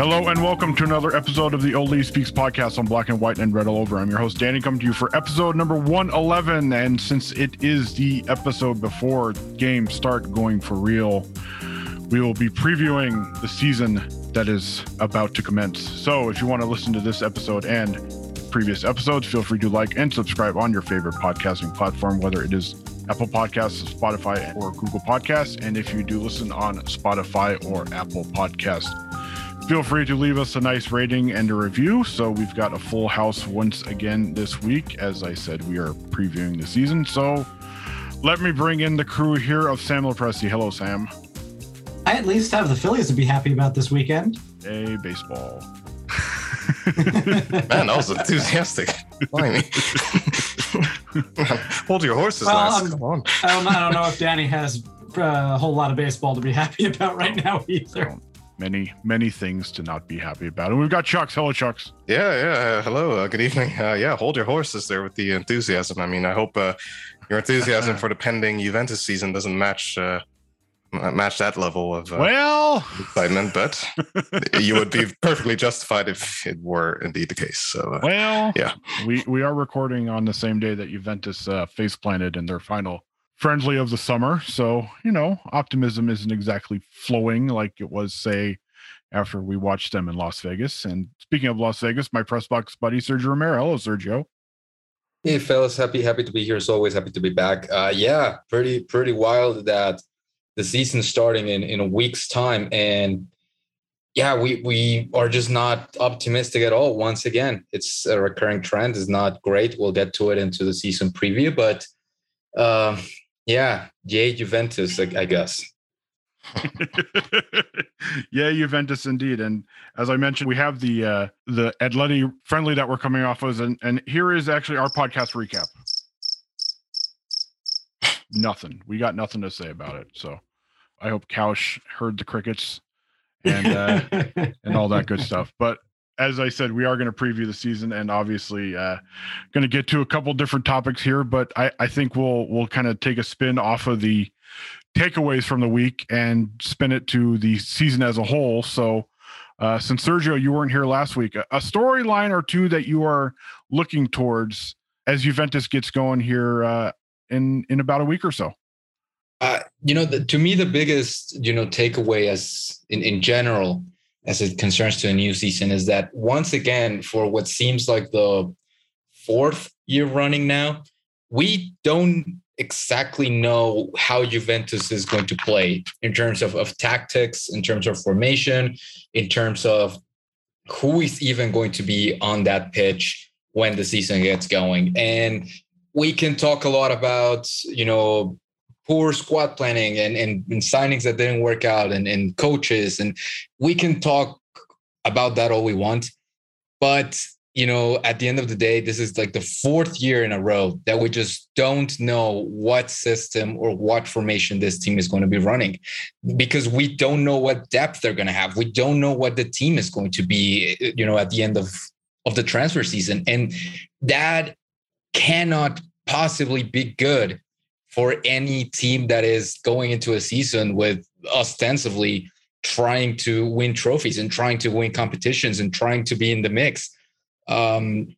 Hello and welcome to another episode of the Old Lady Speaks podcast on Black and White and Red All Over. I'm your host Danny, coming to you for episode number 111. And since it is the episode before games start going for real, we will be previewing the season that is about to commence. So if you want to listen to this episode and previous episodes, feel free to like and subscribe on your favorite podcasting platform, whether it is Apple Podcasts, Spotify, or Google Podcasts. And if you do listen on Spotify or Apple Podcasts, feel free to leave us a nice rating and a review. So we've got a full house once again this week. As I said, we are previewing the season. So let me bring in the crew here of Sam Lepresti. Hello, Sam. I at least have the Phillies to be happy about this weekend. Hey, baseball. Man, that was enthusiastic. Hold your horses, Well, nice. I'm- Come on. I don't, I don't know if Danny has uh, a whole lot of baseball to be happy about right now either. Many, many things to not be happy about. And we've got Chucks. Hello, Chucks. Yeah, yeah. uh, hello. Uh, good evening. Uh, yeah, hold your horses there with the enthusiasm. I mean, I hope uh, your enthusiasm for the pending Juventus season doesn't match uh, match that level of uh, Well, excitement, but you would be perfectly justified if it were indeed the case. So, uh, well, Yeah. We we are recording on the same day that Juventus uh, face planted in their final friendly of the summer. So you know, optimism isn't exactly flowing like it was, say, after we watched them in Las Vegas. And speaking of Las Vegas, my press box buddy Sergio Romero. Hello, Sergio. Hey fellas, happy happy to be here. As always, happy to be back. Uh, yeah, pretty pretty wild that the season's starting in in a week's time, and yeah, we we are just not optimistic at all. Once again, it's a recurring trend. is not great. We'll get to it into the season preview, but um, yeah, yay Juventus, I, I guess. yeah, Juventus indeed. And as I mentioned, we have the uh the Atleti friendly that we're coming off of, and, and here is actually our podcast recap. Nothing. We got nothing to say about it. So I hope Couch heard the crickets and uh and all that good stuff. But as I said, we are going to preview the season and obviously uh, going to get to a couple different topics here. But I, I think we'll we'll kind of take a spin off of the takeaways from the week and spin it to the season as a whole. So uh, since Sergio, you weren't here last week, a, storyline or two that you are looking towards as Juventus gets going here uh, in in about a week or so. Uh, you know, the, to me, the biggest you know takeaway as in in general as it concerns to a new season is that once again, for what seems like the fourth year running now, we don't exactly know how Juventus is going to play in terms of, of tactics, in terms of formation, in terms of who is even going to be on that pitch when the season gets going. And we can talk a lot about, you know, poor squad planning and, and, and signings that didn't work out and, and coaches. And we can talk about that all we want. But you know, at the end of the day, this is like the fourth year in a row that we just don't know what system or what formation this team is going to be running because we don't know what depth they're going to have. We don't know what the team is going to be, you know, at the end of, of the transfer season. And that cannot possibly be good for any team that is going into a season with ostensibly trying to win trophies and trying to win competitions and trying to be in the mix um,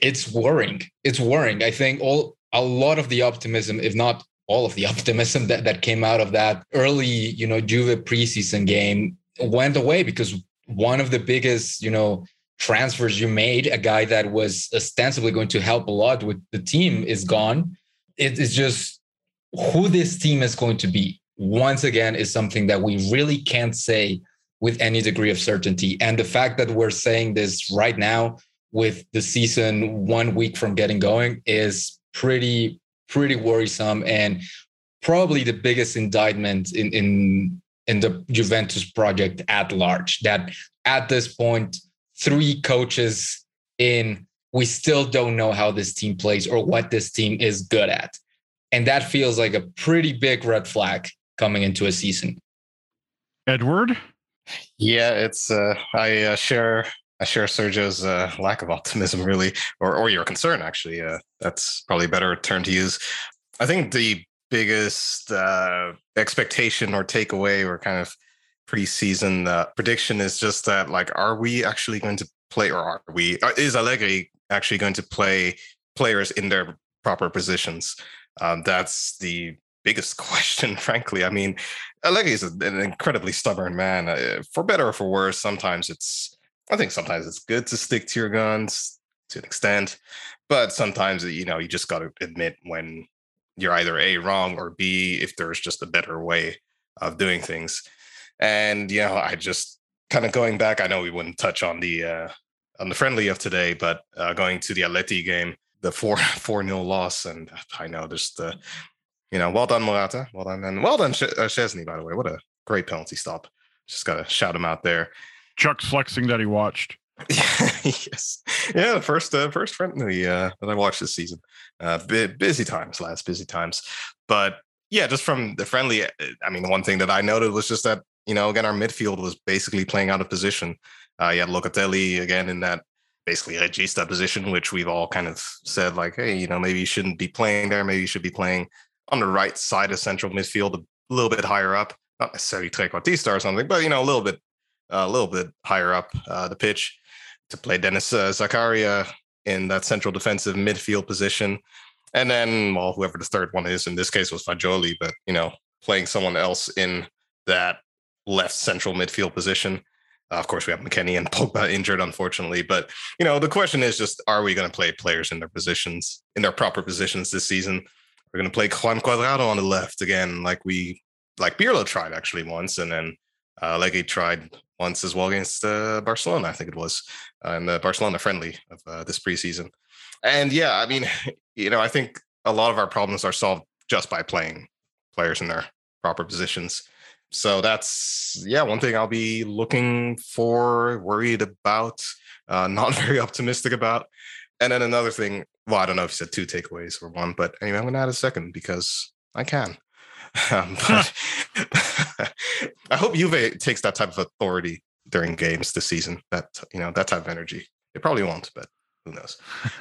it's worrying. It's worrying. I think all a lot of the optimism, if not all of the optimism that, that came out of that early, you know, Juve preseason game went away because one of the biggest, you know, transfers you made, a guy that was ostensibly going to help a lot with the team, is gone. It is just who this team is going to be. Once again, is something that we really can't say with any degree of certainty. And the fact that we're saying this right now with the season one week from getting going is pretty pretty worrisome and probably the biggest indictment in in in the Juventus project at large that at this point three coaches in we still don't know how this team plays or what this team is good at and that feels like a pretty big red flag coming into a season edward yeah it's uh i uh, share I share Sergio's uh, lack of optimism, really, or or your concern. Actually, uh, that's probably a better term to use. I think the biggest uh, expectation or takeaway or kind of preseason uh, prediction is just that, like, are we actually going to play, or are we? Uh, is Allegri actually going to play players in their proper positions? Um, that's the biggest question, frankly. I mean, Allegri is an incredibly stubborn man, uh, for better or for worse. Sometimes it's I think sometimes it's good to stick to your guns to an extent, but sometimes you know you just got to admit when you're either a wrong or b if there's just a better way of doing things. And you know, I just kind of going back. I know we wouldn't touch on the uh, on the friendly of today, but uh, going to the Atleti game, the four four nil loss, and I know there's the you know, well done Morata, well done, and well done uh, Szczesny, by the way. What a great penalty stop. Just got to shout him out there. Chuck's flexing that he watched. yes, yeah, the first uh, first friendly uh, that I watched this season. Uh, busy times, last busy times, but yeah, just from the friendly. Uh, I mean, the one thing that I noted was just that you know, again, our midfield was basically playing out of position. Uh, you had Locatelli again in that basically regista position, which we've all kind of said like, hey, you know, maybe you shouldn't be playing there. Maybe you should be playing on the right side of central midfield, a little bit higher up. Not necessarily trequartista or something, but you know, a little bit a little bit higher up uh, the pitch to play Denis uh, Zakaria in that central defensive midfield position. And then, well, whoever the third one is, in this case was Fagioli, but, you know, playing someone else in that left central midfield position. Uh, of course, we have McKennie and Pogba injured, unfortunately. But, you know, the question is just are we going to play players in their positions, in their proper positions this season? We're going to play Juan Cuadrado on the left again, like we, like Pirlo tried actually once. And then uh, like he tried once as well against uh, Barcelona, I think it was, uh, in the Barcelona friendly of uh, this preseason. And yeah, I mean, you know, I think a lot of our problems are solved just by playing players in their proper positions. So that's yeah, one thing I'll be looking for, worried about, uh, not very optimistic about. And then another thing, well, I don't know if you said two takeaways or one, but anyway, I'm gonna add a second because I can. Um, but I hope Juve takes that type of authority during games this season. That you know that type of energy. It probably won't, but who knows?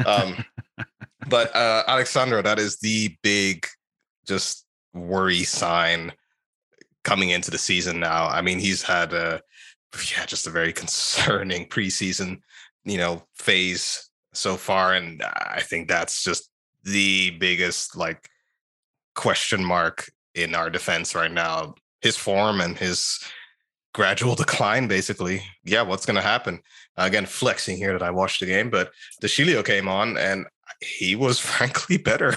Um, but uh, Alex Sandro, that is the big just worry sign coming into the season now. I mean, he's had a yeah, just a very concerning preseason, you know, phase so far, and I think that's just the biggest like question mark in our defense right now. His form and his gradual decline, basically. Yeah, what's going to happen? Again, flexing here that I watched the game, but De Sciglio came on and he was frankly better.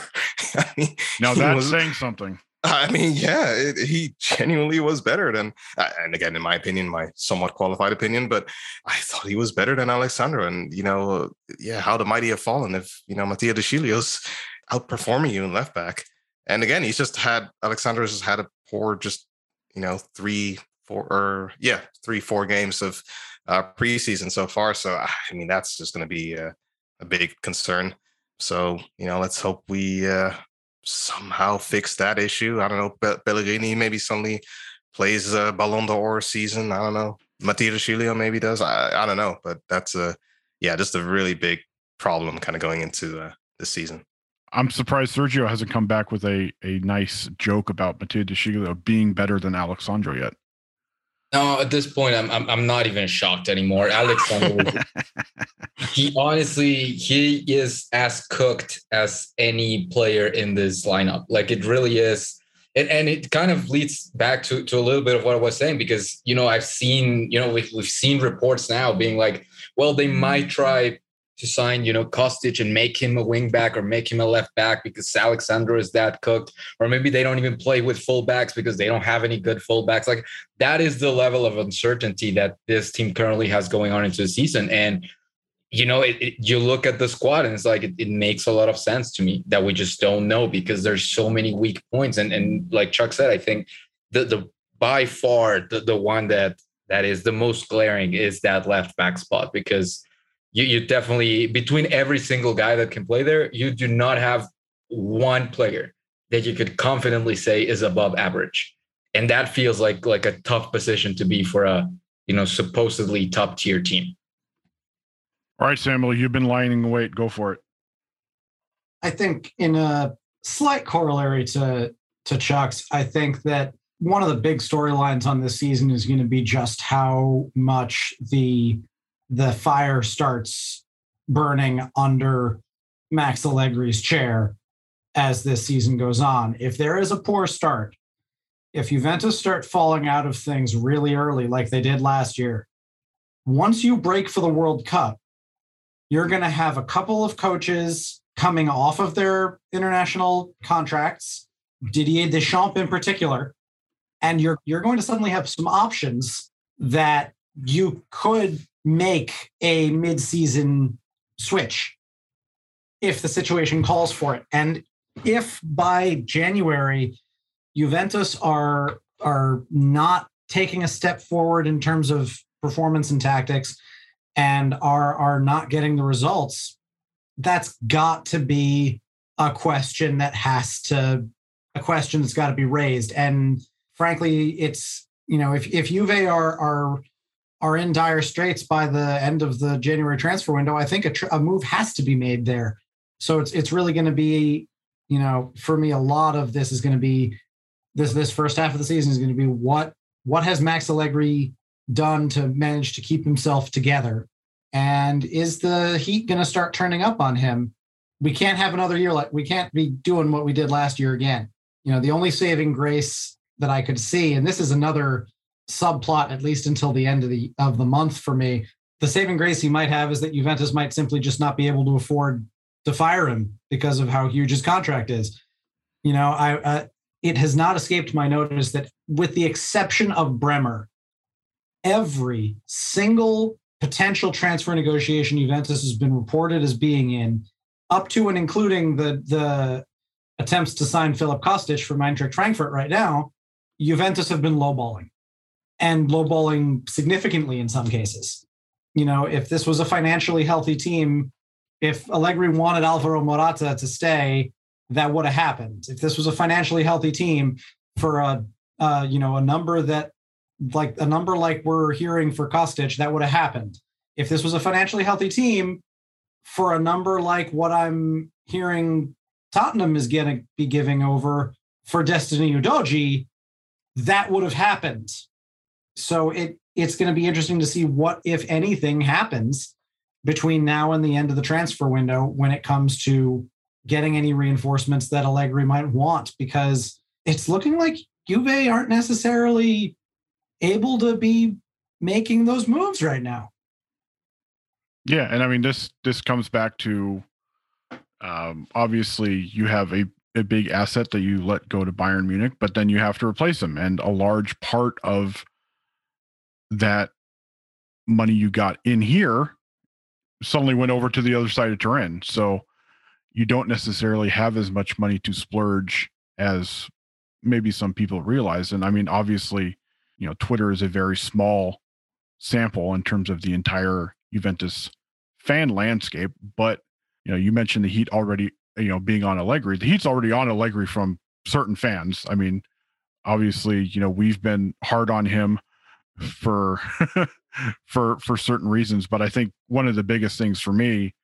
I mean, now that's was, saying something. I mean, yeah, it, he genuinely was better than, and again, in my opinion, my somewhat qualified opinion, but I thought he was better than Alex Sandro. And, you know, yeah, how the mighty have fallen if, you know, Mattia De Sciglio's outperforming you in left back. And again, he's just had, Alex Sandro's just had a poor, just, you know, three, four, or yeah, three, four games of uh, preseason so far. So, I mean, that's just going to be a, a big concern. So, you know, let's hope we, uh, somehow fix that issue. I don't know. Pellegrini maybe suddenly plays a Ballon d'Or season. I don't know. Mattia De maybe does. I, I don't know. But that's a, yeah, just a really big problem kind of going into uh, the season. I'm surprised Sergio hasn't come back with a, a nice joke about Mattia De being better than Alex Sandro yet. No, at this point, I'm I'm, I'm not even shocked anymore. Alex he honestly he is as cooked as any player in this lineup. Like it really is. And, and it kind of leads back to, to a little bit of what I was saying because you know I've seen you know we've, we've seen reports now being like well they might try to sign, you know, Kostic and make him a wing back or make him a left back because Alex Sandro is that cooked, or maybe they don't even play with fullbacks because they don't have any good fullbacks. Like that is the level of uncertainty that this team currently has going on into the season. And you know, it, it, you look at the squad and it's like it, it, makes a lot of sense to me that we just don't know because there's so many weak points. And and like Chuck said, I think the the by far the, the one that that is the most glaring is that left back spot because you, you definitely between every single guy that can play there, you do not have one player that you could confidently say is above average. And that feels like like a tough position to be for a you know supposedly top tier team. All right, Samuel, you've been lying in wait. Go for it. I think in a slight corollary to to Chuck's, I think that one of the big storylines on this season is going to be just how much the the fire starts burning under Max Allegri's chair as this season goes on. If there is a poor start, if Juventus start falling out of things really early, like they did last year, once you break for the World Cup, you're going to have a couple of coaches coming off of their international contracts, Didier Deschamps in particular, and you're you're going to suddenly have some options that you could make a mid-season switch if the situation calls for it. And if by January Juventus are are not taking a step forward in terms of performance and tactics and are are not getting the results, that's got to be a question that has to a question that's got to be raised. And frankly, it's you know if if Juve are are are in dire straits by the end of the January transfer window, I think a, tr- a move has to be made there. So it's it's really going to be, you know, for me, a lot of this is going to be this this first half of the season is going to be what what has Max Allegri done to manage to keep himself together, and is the heat going to start turning up on him? We can't have another year like we can't be doing what we did last year again. You know, the only saving grace that I could see, and this is another subplot at least until the end of the of the month for me. The saving grace he might have is that Juventus might simply just not be able to afford to fire him because of how huge his contract is. You know, I uh, it has not escaped my notice that with the exception of Bremer, every single potential transfer negotiation Juventus has been reported as being in, up to and including the the attempts to sign Filip Kostic from Eintracht Frankfurt right now, Juventus have been lowballing and lowballing significantly in some cases. You know, if this was a financially healthy team, if Allegri wanted Alvaro Morata to stay, that would have happened. If this was a financially healthy team for a, uh, you know, a number that, like a number like we're hearing for Kostic, that would have happened. If this was a financially healthy team for a number like what I'm hearing Tottenham is going to be giving over for Destiny Udogie, that would have happened so it it's going to be interesting to see what, if anything, happens between now and the end of the transfer window when it comes to getting any reinforcements that Allegri might want. Because it's looking like Juve aren't necessarily able to be making those moves right now. Yeah, and I mean this this comes back to um, obviously you have a, a big asset that you let go to Bayern Munich, but then you have to replace them, and a large part of that money you got in here suddenly went over to the other side of Turin. So you don't necessarily have as much money to splurge as maybe some people realize. And I mean, obviously, you know, Twitter is a very small sample in terms of the entire Juventus fan landscape. But, you know, you mentioned the Heat already, you know, being on Allegri. The Heat's already on Allegri from certain fans. I mean, obviously, you know, we've been hard on him for for for certain reasons but i think one of the biggest things for me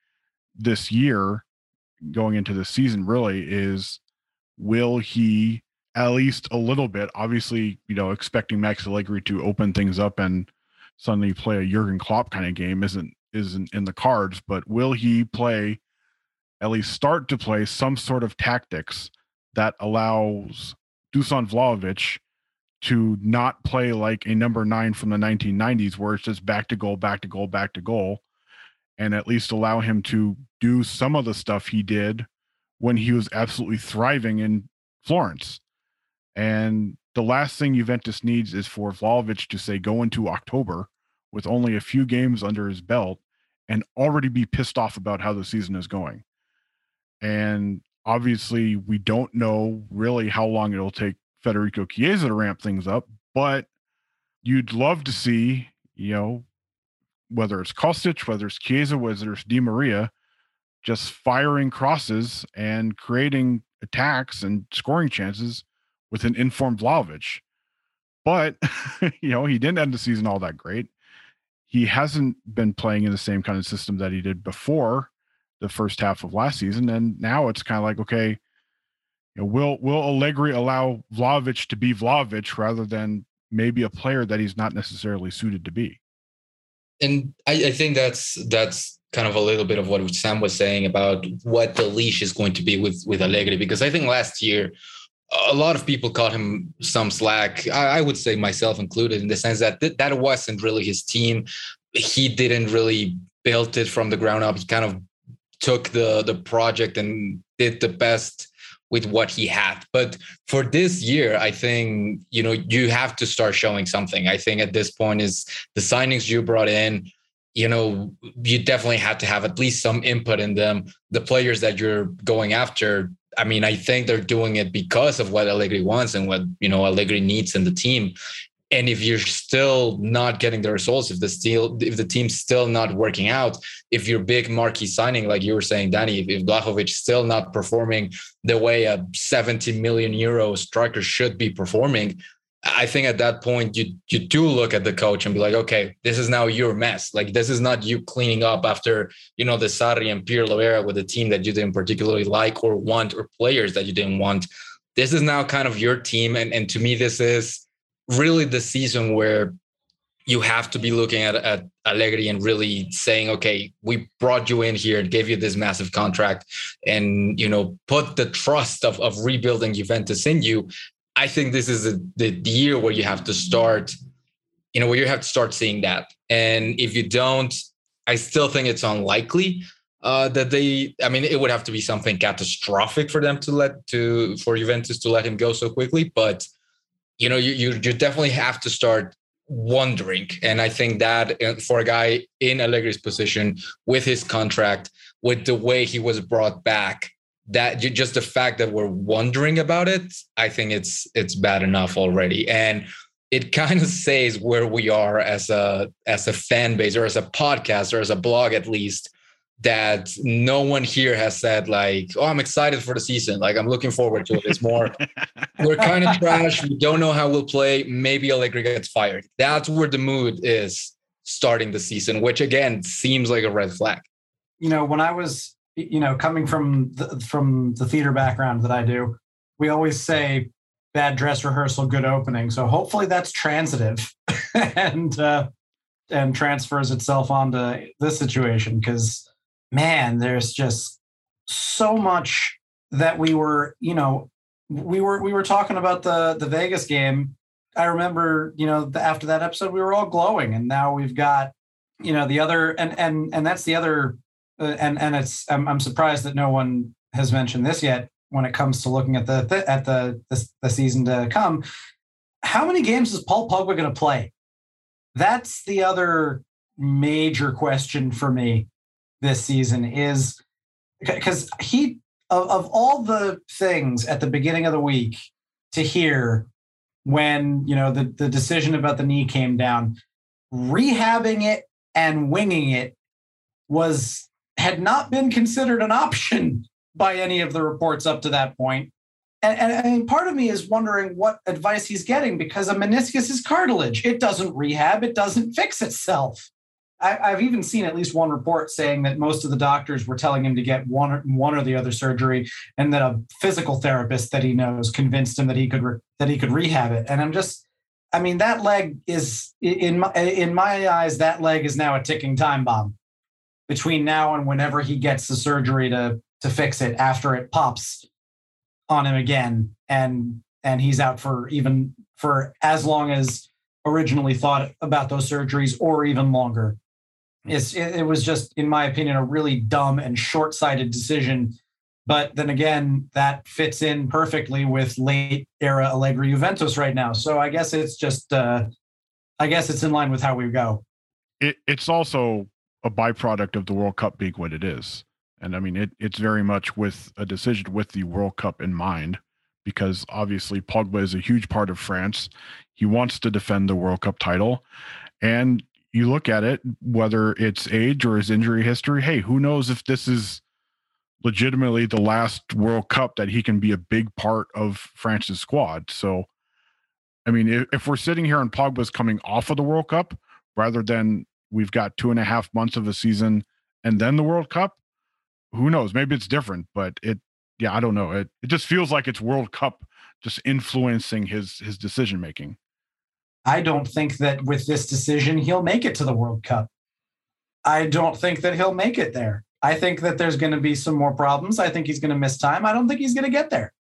this year going into the season really is will he at least a little bit obviously you know expecting max allegri to open things up and suddenly play a jurgen klopp kind of game isn't isn't in the cards but will he play at least start to play some sort of tactics that allows dusan vlahovic to not play like a number nine from the 1990s where it's just back to goal, back to goal, back to goal, and at least allow him to do some of the stuff he did when he was absolutely thriving in Florence. And the last thing Juventus needs is for Vlahovic to say go into October with only a few games under his belt and already be pissed off about how the season is going. And obviously, we don't know really how long it'll take Federico Chiesa to ramp things up, but you'd love to see, you know, whether it's Kostic, whether it's Chiesa, whether it's Di Maria, just firing crosses and creating attacks and scoring chances with an informed Vlahovic. But, you know, he didn't end the season all that great. He hasn't been playing in the same kind of system that he did before the first half of last season. And now it's kind of like, okay, you know, will will Allegri allow Vlahovic to be Vlahovic rather than maybe a player that he's not necessarily suited to be? And I, I think that's that's kind of a little bit of what Sam was saying about what the leash is going to be with with Allegri, because I think last year a lot of people caught him some slack. I, I would say myself included, in the sense that th- that wasn't really his team. He didn't really build it from the ground up. He kind of took the the project and did the best with what he had. But for this year, I think, you know, you have to start showing something. I think at this point is the signings you brought in, you know, you definitely had to have at least some input in them. The players that you're going after, I mean, I think they're doing it because of what Allegri wants and what, you know, Allegri needs in the team and if you're still not getting the results if the still if the team's still not working out if your big marquee signing like you were saying danny if, if Vlahovic still not performing the way a 70 million euro striker should be performing i think at that point you you do look at the coach and be like okay this is now your mess. Like this is not you cleaning up after you know the Sarri and Pirlo with a team that you didn't particularly like or want or players that you didn't want. This is now kind of your team. And and to me this is really the season where you have to be looking at, at Allegri and really saying, okay, we brought you in here, and gave you this massive contract, and you know, put the trust of, of rebuilding Juventus in you. I think this is a, the, the year where you have to start, you know, where you have to start seeing that. And if you don't, I still think it's unlikely uh, that they. I mean, it would have to be something catastrophic for them to let to for Juventus to let him go so quickly. But you know, you, you, you definitely have to start wondering. And I think that uh, for a guy in Allegri's position with his contract, with the way he was brought back, that just the fact that we're wondering about it, I think it's it's bad enough already. And it kind of says where we are as a as a fan base or as a podcast or as a blog at least that no one here has said like, "Oh, I'm excited for the season. Like, I'm looking forward to it." It's more, we're kind of trash. We don't know how we'll play. Maybe Allegri gets fired. That's where the mood is starting the season, which again seems like a red flag. You know, when I was, you know, coming from the, from the theater background that I do, we always say bad dress rehearsal, good opening. So hopefully that's transitive and uh, and transfers itself onto this situation because man, there's just so much that we were, you know, we were we were talking about the the Vegas game. I remember, you know, the, after that episode, we were all glowing, and now we've got, you know, the other, and and and that's the other, uh, and and it's. I'm, I'm surprised that no one has mentioned this yet when it comes to looking at the, the at the, the the season to come. How many games is Paul Pogba going to play? That's the other major question for me this season is because he of, of all the things at the beginning of the week to hear when you know the, the decision about the knee came down rehabbing it and winging it was had not been considered an option by any of the reports up to that point. And, and, and part of me is wondering what advice he's getting because a meniscus is cartilage. It doesn't rehab. It doesn't fix itself I, have even seen at least one report saying that most of the doctors were telling him to get one or, one or the other surgery, and that a physical therapist that he knows convinced him that he could re, that he could rehab it. And I'm just, I mean, that leg is in my in my eyes, that leg is now a ticking time bomb between now and whenever he gets the surgery to to fix it after it pops on him again, and and he's out for even for as long as originally thought about those surgeries or even longer it's it, it was just, in my opinion, a really dumb and short-sighted decision. But then again, that fits in perfectly with late era Allegri Juventus right now. So I guess it's just, uh, I guess it's in line with how we go. It, it's also a byproduct of the World Cup being what it is. And I mean, it, it's very much with a decision with the World Cup in mind, because obviously Pogba is a huge part of France. He wants to defend the World Cup title. And you look at it, whether it's age or his injury history, hey, who knows if this is legitimately the last World Cup that he can be a big part of France's squad. So, I mean, if, if we're sitting here and Pogba's coming off of the World Cup rather than we've got two and a half months of a season and then the World Cup, who knows? Maybe it's different, but it, yeah, I don't know. It it just feels like it's World Cup just influencing his his decision making. I don't think that with this decision, he'll make it to the World Cup. I don't think that he'll make it there. I think that there's going to be some more problems. I think he's going to miss time. I don't think he's going to get there.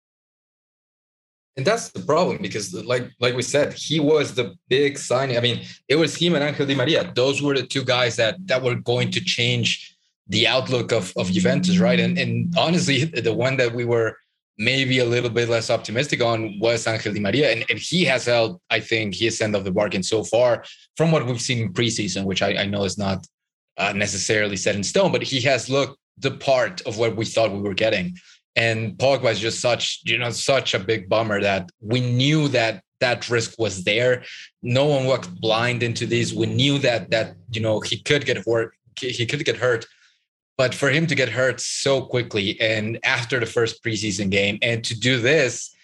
And that's the problem because, like like we said, he was the big signing. I mean, it was him and Angel Di Maria. Those were the two guys that that were going to change the outlook of, of Juventus, right? And and honestly, the one that we were maybe a little bit less optimistic on was Angel Di Maria. And, and he has held, I think, his end of the bargain so far from what we've seen in preseason, which I, I know is not uh, necessarily set in stone, but he has looked the part of what we thought we were getting. And Pogba is just such, you know, such a big bummer that we knew that that risk was there. No one walked blind into this. We knew that that you know he could get hurt. He could get hurt but for him to get hurt so quickly and after the first preseason game and to do this,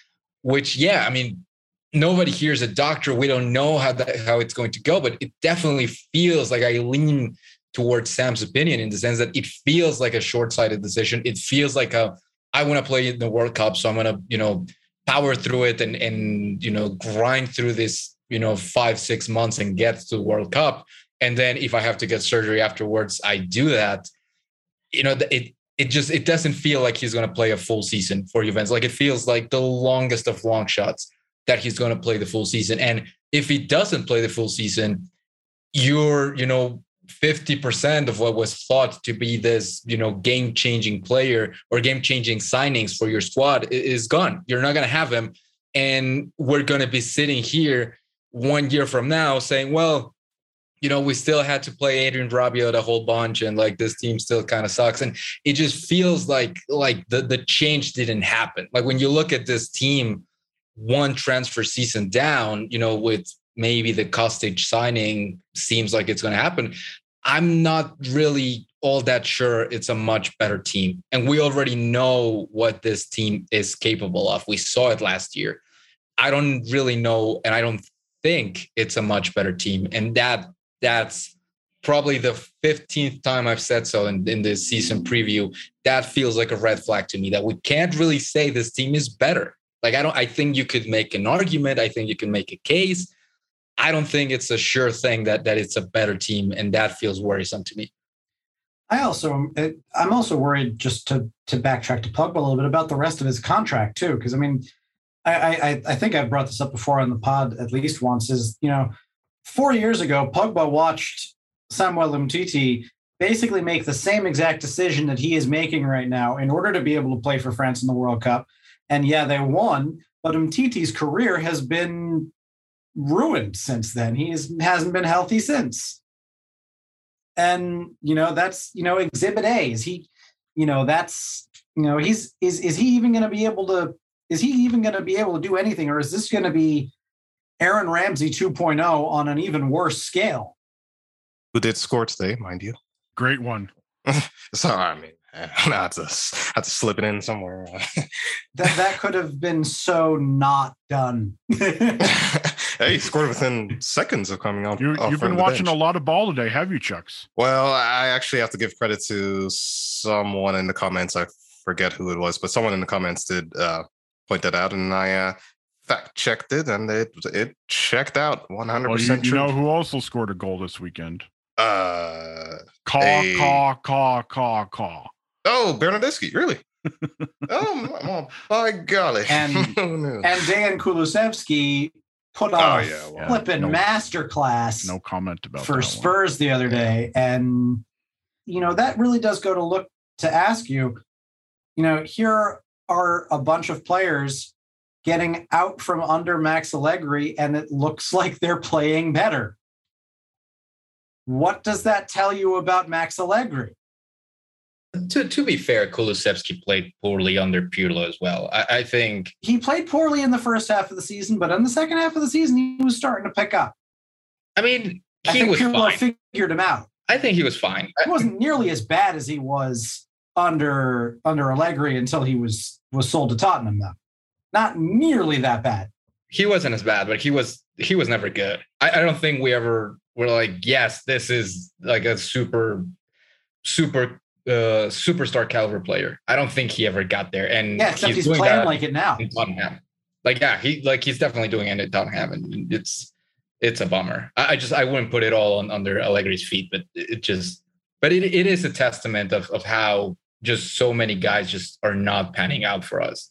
which, yeah, I mean, nobody here is a doctor. We don't know how that how it's going to go, but it definitely feels like I lean towards Sam's opinion in the sense that it feels like a short-sighted decision. It feels like a I want to play in the World Cup, so I'm gonna, you know, power through it and and you know grind through this, you know, five six months and get to the World Cup. And then if I have to get surgery afterwards, I do that you know, it it just it doesn't feel like he's going to play a full season for Juventus. Like it feels like the longest of long shots that he's going to play the full season. And if he doesn't play the full season, you're you know 50% of what was thought to be this you know game changing player or game changing signings for your squad is gone. You're not going to have him, and we're going to be sitting here one year from now saying, well you know, we still had to play Adrien Rabiot a whole bunch, and like this team still kind of sucks. And it just feels like like the the change didn't happen. Like when you look at this team, one transfer season down, you know, with maybe the Kostic signing seems like it's going to happen. I'm not really all that sure it's a much better team. And we already know what this team is capable of. We saw it last year. I don't really know, and I don't think it's a much better team. And that that's probably the 15th time I've said so in, in this season preview. That feels like a red flag to me that we can't really say this team is better. Like, I don't, I think you could make an argument. I think you can make a case. I don't think it's a sure thing that that it's a better team, and that feels worrisome to me. I also, uh, I'm also worried just to to backtrack to Pogba a little bit about the rest of his contract too, because I mean, I, I I think I've brought this up before on the pod at least once. Is you know, four years ago, Pogba watched Samuel Umtiti basically make the same exact decision that he is making right now in order to be able to play for France in the World Cup. And yeah, they won, but Umtiti's career has been ruined since then. He is, hasn't been healthy since. And you know, that's you know, exhibit A. Is he, you know, that's you know, he's is is he even gonna be able to is he even gonna be able to do anything, or is this gonna be Aaron Ramsey 2.0 on an even worse scale? Who did score today, mind you? Great one. so I mean, I have to, I have to slip it in somewhere. that that could have been so not done. hey, he scored within seconds of coming on. You, have been watching bench. a lot of ball today, have you, Chucks? Well, I actually have to give credit to someone in the comments. I forget who it was, but someone in the comments did uh, point that out, and I uh, fact checked it, and it it checked out one hundred percent. You know who also scored a goal this weekend? Uh, caw, a... caw, caw, caw, caw. Oh, Bernardeschi, really? oh, my, by golly. And, and Dan Kulusevski put on oh, yeah, well, flipping no, masterclass. No comment about for Spurs one. the other day. And, you know, that really does go to look to ask you, you know, here are a bunch of players getting out from under Max Allegri, and it looks like they're playing better. What does that tell you about Max Allegri? To, to be fair, Kulusevski played poorly under Pirlo as well. I, I, think he played poorly in the first half of the season, but in the second half of the season, he was starting to pick up. I mean, he I was Pirlo fine. figured him out. I think he was fine. He wasn't nearly as bad as he was under under Allegri until he was was sold to Tottenham, though. Not nearly that bad. He wasn't as bad, but he was he was never good. I, I don't think we ever were like, yes, this is like a super super uh, superstar caliber player. I don't think he ever got there. And yeah, he's, he's playing like it now. In Tottenham. Like yeah, he like he's definitely doing it at Tottenham, and it's it's a bummer. I, I just I wouldn't put it all on, under Allegri's feet, but it just but it, it is a testament of of how just so many guys just are not panning out for us,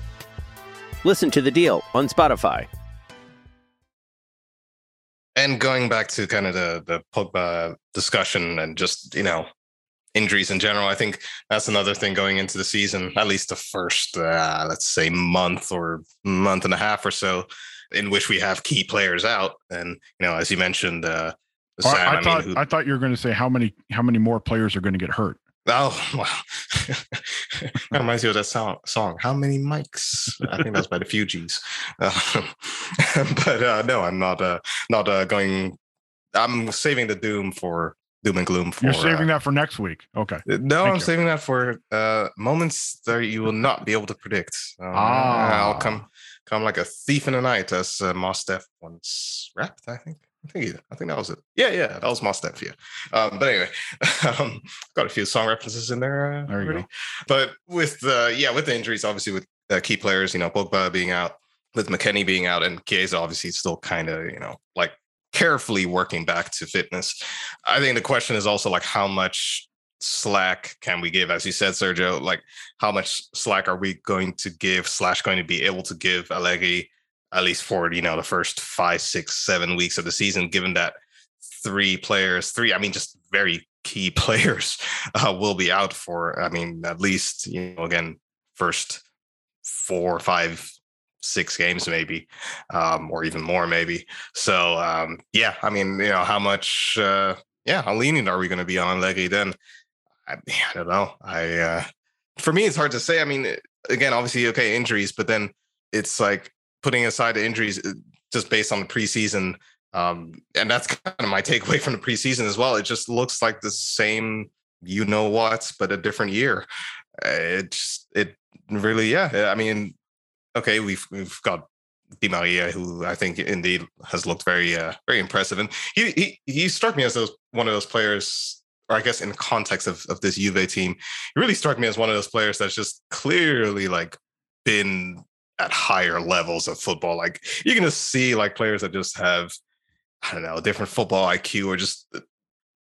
Listen to the deal on Spotify and going back to kind of the the Pogba discussion and just you know injuries in general, I think that's another thing going into the season. At least the first, uh, let's say, month or month and a half or so, in which we have key players out. And you know, as you mentioned, uh, Sam, I, I, I, thought mean, who, I thought you were going to say how many how many more players are going to get hurt. Oh, wow. that reminds me of that song, song. How many mics? I think that's by the Fugees. Uh, but uh, no, I'm not. Uh, not uh, going. I'm saving the doom for doom and gloom. For, You're saving uh, that for next week. Okay. Uh, no, Thank I'm you. saving that for uh, moments that you will not be able to predict. ah. I'll come come like a thief in the night, as uh, Mos Def once rapped. I think. I think I think that was it. Yeah, yeah, that was my step. Yeah, um, but anyway, um, got a few song references in there. Uh, there you already. But with the yeah, with the injuries, obviously with uh, key players, you know, Pogba being out, with McKennie being out, and Chiesa obviously still kind of you know like carefully working back to fitness. I think the question is also like how much slack can we give, as you said, Sergio? Like how much slack are we going to give slash going to be able to give Allegri? At least for you know the first five, six, seven weeks of the season, given that three players, three, I mean, just very key players uh, will be out for, I mean, at least, you know, again, first four five, six games maybe um, or even more maybe. So um, yeah i mean you know how much uh, yeah how lenient are we going to be on Allegri then? I, I, don't know. I uh, for me it's hard to say. I mean again obviously okay injuries but then it's like putting aside the injuries uh, just based on the preseason um, and that's kind of my takeaway from the preseason as well. It just looks like the same you know what but a different year. It just it really yeah i mean okay, we've we've got Di Maria, who I think indeed has looked very uh, very impressive, and he he he struck me as those one of those players, or I guess in context of of this Juve team, he really struck me as one of those players that's just clearly like been at higher levels of football. Like you can just see like players that just have I don't know a different football IQ or just uh,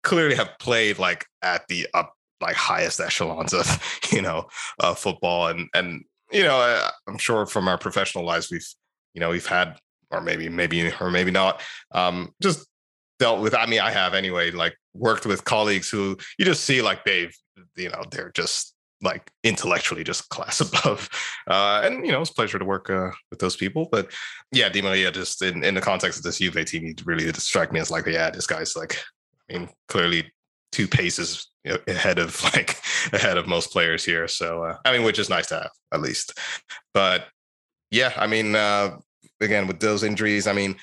clearly have played like at the up like highest echelons of you know uh, football and and you know, I, I'm sure from our professional lives, we've, you know, we've had, or maybe, maybe, or maybe not, um, just dealt with. I mean, I have anyway, like worked with colleagues who you just see like they've, you know, they're just like intellectually just class above. Uh, and you know, it's a pleasure to work uh, with those people. But yeah, Di Maria, just in, in the context of this Juve team, he really did strike me as like, yeah, this guy's like, I mean, clearly two paces ahead of like ahead of most players here. So uh, I mean, which is nice to have at least. But yeah, I mean, uh, again with those injuries, I mean,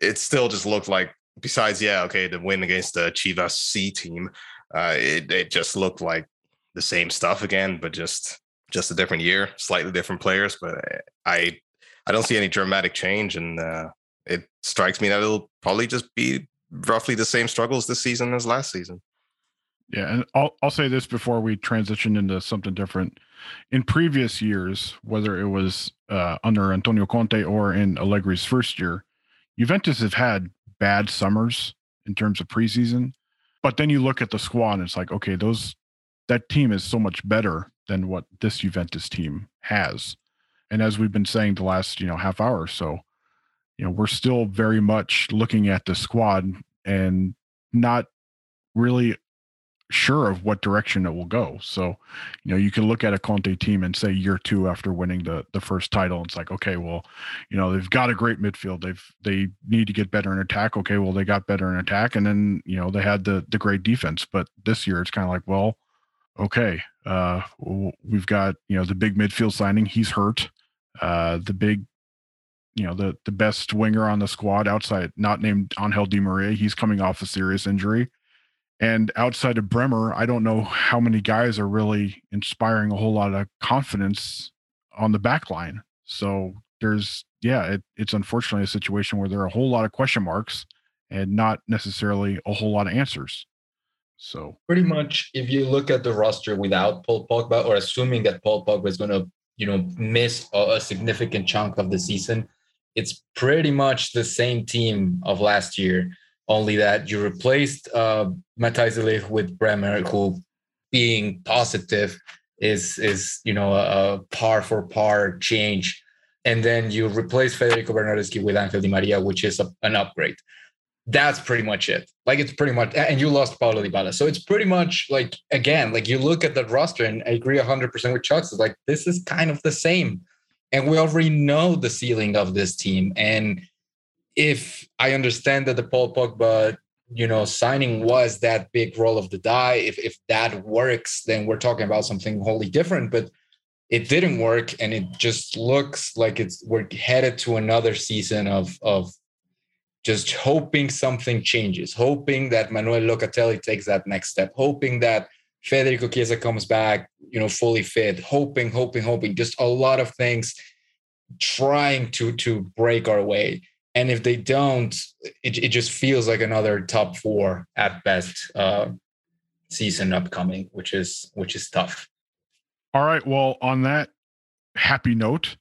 it still just looked like besides yeah, okay, the win against the Chivas C team, uh, it it just looked like the same stuff again, but just just a different year, slightly different players. But I I don't see any dramatic change, and uh, it strikes me that it'll probably just be roughly the same struggles this season as last season. Yeah, and I'll I'll say this before we transition into something different. In previous years, whether it was uh, under Antonio Conte or in Allegri's first year, Juventus have had bad summers in terms of preseason. But then you look at the squad, and it's like, okay, those that team is so much better than what this Juventus team has. And as we've been saying the last, you know, half hour or so, you know, we're still very much looking at the squad and not really sure of what direction it will go. So, you know, you can look at a Conte team and say year two after winning the the first title, it's like, okay, well, you know, they've got a great midfield. They've they need to get better in attack. Okay, well, they got better in attack, and then you know they had the the great defense. But this year, it's kind of like, well, okay, uh, we've got you know the big midfield signing. He's hurt. Uh, the big you know the the best winger on the squad outside not named Angel Di Maria he's coming off a serious injury and outside of Bremer, I don't know how many guys are really inspiring a whole lot of confidence on the back line. So there's, yeah, it, it's unfortunately a situation where there are a whole lot of question marks and not necessarily a whole lot of answers. So pretty much, if you look at the roster without Paul Pogba, or assuming that Paul Pogba is going to, you know, miss a, a significant chunk of the season, it's pretty much the same team of last year only that you replaced uh, Matthijs with Bremer, who being positive is is you know a, a par for par change, and then you replace Federico Bernardeschi with Angel Di Maria, which is a, an upgrade. That's pretty much it. Like it's pretty much, and you lost Paulo Dybala, so it's pretty much like again, like you look at that roster, and I agree hundred percent with Chucks. It's like this is kind of the same, and we already know the ceiling of this team, and if I understand that the Paul Pogba, you know, signing was that big roll of the die, if if that works, then we're talking about something wholly different. But it didn't work, and it just looks like it's we're headed to another season of of just hoping something changes, hoping that Manuel Locatelli takes that next step, hoping that Federico Chiesa comes back, you know, fully fit, hoping, hoping, hoping, just a lot of things trying to to break our way and if they don't, it, it just feels like another top four at best uh, season upcoming, which is which is tough. All right. Well, on that happy note,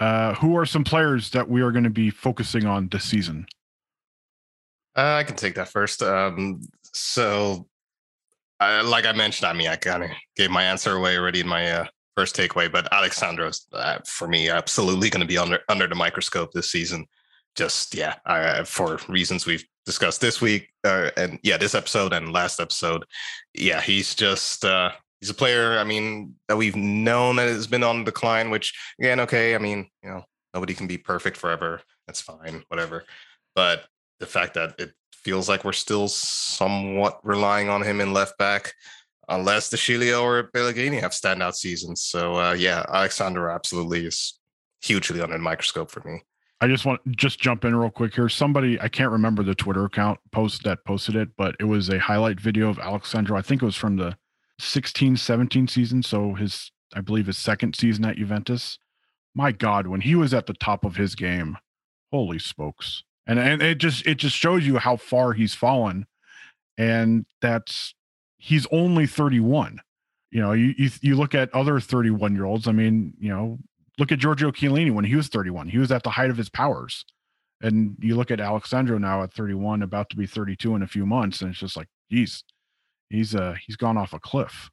uh, who are some players that we are going to be focusing on this season? Uh, I can take that first. Um, so, uh, like I mentioned, I mean, I kind of gave my answer away already in my uh, first takeaway, but Alex Sandro's uh, for me absolutely going to be under under the microscope this season just yeah, I, for reasons we've discussed this week uh, and yeah, this episode and last episode, yeah, he's just uh, he's a player. I mean, that we've known that has been on decline. Which again, okay, I mean, you know, Nobody can be perfect forever. That's fine, whatever. But the fact that it feels like we're still somewhat relying on him in left back, unless De Sciglio or Pellegrini have standout seasons. So uh, yeah, Alex Sandro absolutely is hugely under the microscope for me. I just want just jump in real quick here. Somebody I can't remember the Twitter account post that posted it, but it was a highlight video of Alex Sandro. I think it was from the 16 17 season. So his, I believe, his second season at Juventus. My God, when he was at the top of his game, holy smokes. And, and it just it just shows you how far he's fallen. And that's he's only 31. You know, you, you, you look at other 31 year olds. I mean, you know, look at Giorgio Chiellini when he was 31. He was at the height of his powers. And you look at Alex Sandro now at 31, about to be 32 in a few months, and it's just like, geez, he's uh he's gone off a cliff.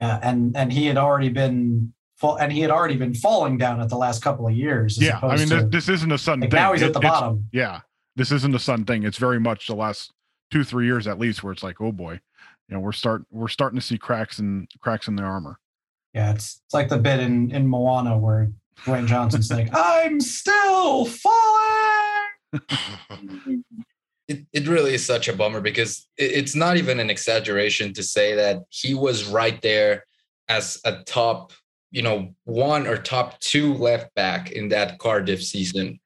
Yeah, and and he had already been fall, and he had already been falling down at the last couple of years. Yeah, I mean, to, this isn't a sudden like thing. Now he's It- at the bottom. Yeah, this isn't a sudden thing. It's very much the last two, three years at least, where it's like, oh boy, you know, we're start we're starting to see cracks in cracks in the armor. Yeah, it's it's like the bit in in Moana where Dwayne Johnson's like, "I'm still falling." it, it really is such a bummer because it, it's not even an exaggeration to say that he was right there as a top, you know, one or top two left back in that Cardiff season.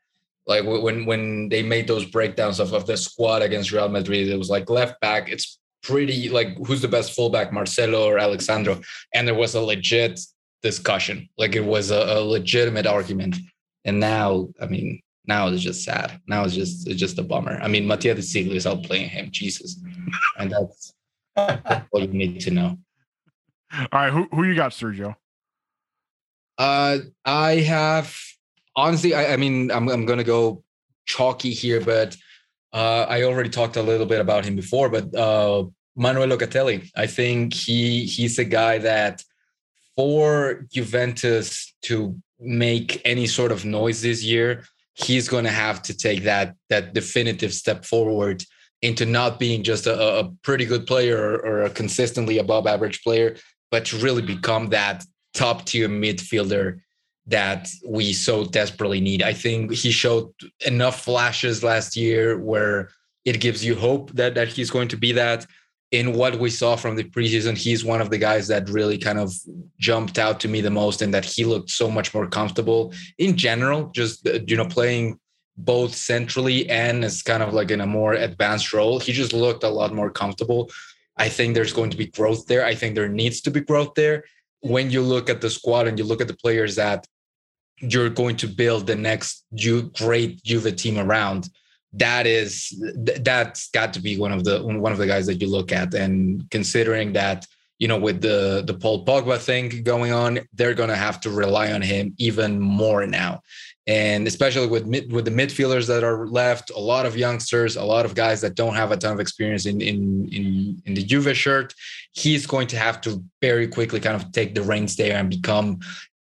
Like when when they made those breakdowns of, of the squad against Real Madrid, it was like left back, it's pretty like who's the best fullback, Marcelo or Alex Sandro? And there was a legit discussion. Like it was a, a legitimate argument. And now, I mean, now it's just sad. Now it's just it's just a bummer. I mean, Mattia De Sciglio is outplaying him. Jesus, and that's, that's all you need to know. All right, who who you got, Sergio? Uh, I have honestly, I, I mean, I'm I'm gonna go chalky here, but uh, I already talked a little bit about him before. But uh, Manuel Locatelli, I think he he's a guy that for Juventus to make any sort of noise this year, he's going to have to take that that definitive step forward into not being just a, a pretty good player or, or a consistently above average player, but to really become that top tier midfielder that we so desperately need. I think he showed enough flashes last year where it gives you hope that that he's going to be that. In what we saw from the preseason, he's one of the guys that really kind of jumped out to me the most, and that he looked so much more comfortable in general, just uh, you know playing both centrally and as kind of like in a more advanced role. He just looked a lot more comfortable. I think there's going to be growth there. I think there needs to be growth there. When you look at the squad and you look at the players that you're going to build the next Ju- great Juve team around, that is th- that's got to be one of the one of the guys that you look at. And considering that you know with the the Paul Pogba thing going on, they're going to have to rely on him even more now. And especially with mid, with the midfielders that are left, a lot of youngsters, a lot of guys that don't have a ton of experience in in in, in the Juve shirt, he's going to have to very quickly kind of take the reins there and become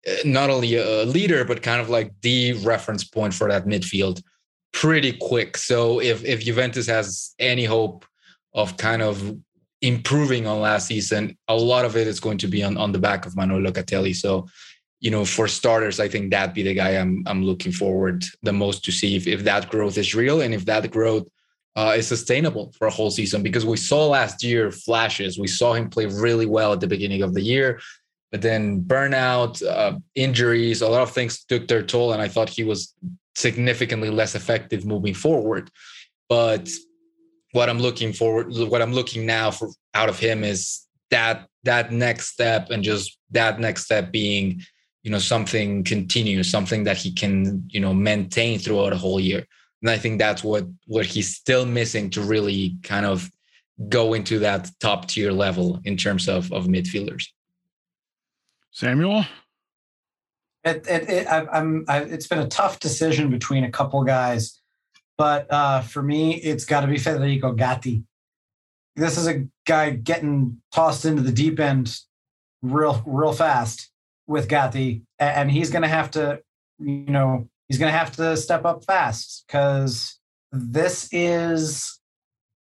uh, not only a leader but kind of like the reference point for that midfield pretty quick. So if if Juventus has any hope of kind of improving on last season, a lot of it is going to be on, on the back of Manuel Locatelli. So, you know, for starters, I think that'd be the guy I'm I'm looking forward the most to see if, if that growth is real and if that growth uh, is sustainable for a whole season. Because we saw last year flashes. We saw him play really well at the beginning of the year. But then burnout, uh, injuries, a lot of things took their toll. And I thought he was significantly less effective moving forward. But what I'm looking forward, what I'm looking now for out of him is that that next step, and just that next step being, you know, something continuous, something that he can, you know, maintain throughout a whole year. And I think that's what what he's still missing to really kind of go into that top tier level in terms of of midfielders. Samuel, It, it, it, I, I'm, I, it's been a tough decision between a couple guys, but uh, for me, it's got to be Federico Gatti. This is a guy getting tossed into the deep end real, real fast with Gatti, and he's going to have to, you know, he's going to have to step up fast because this is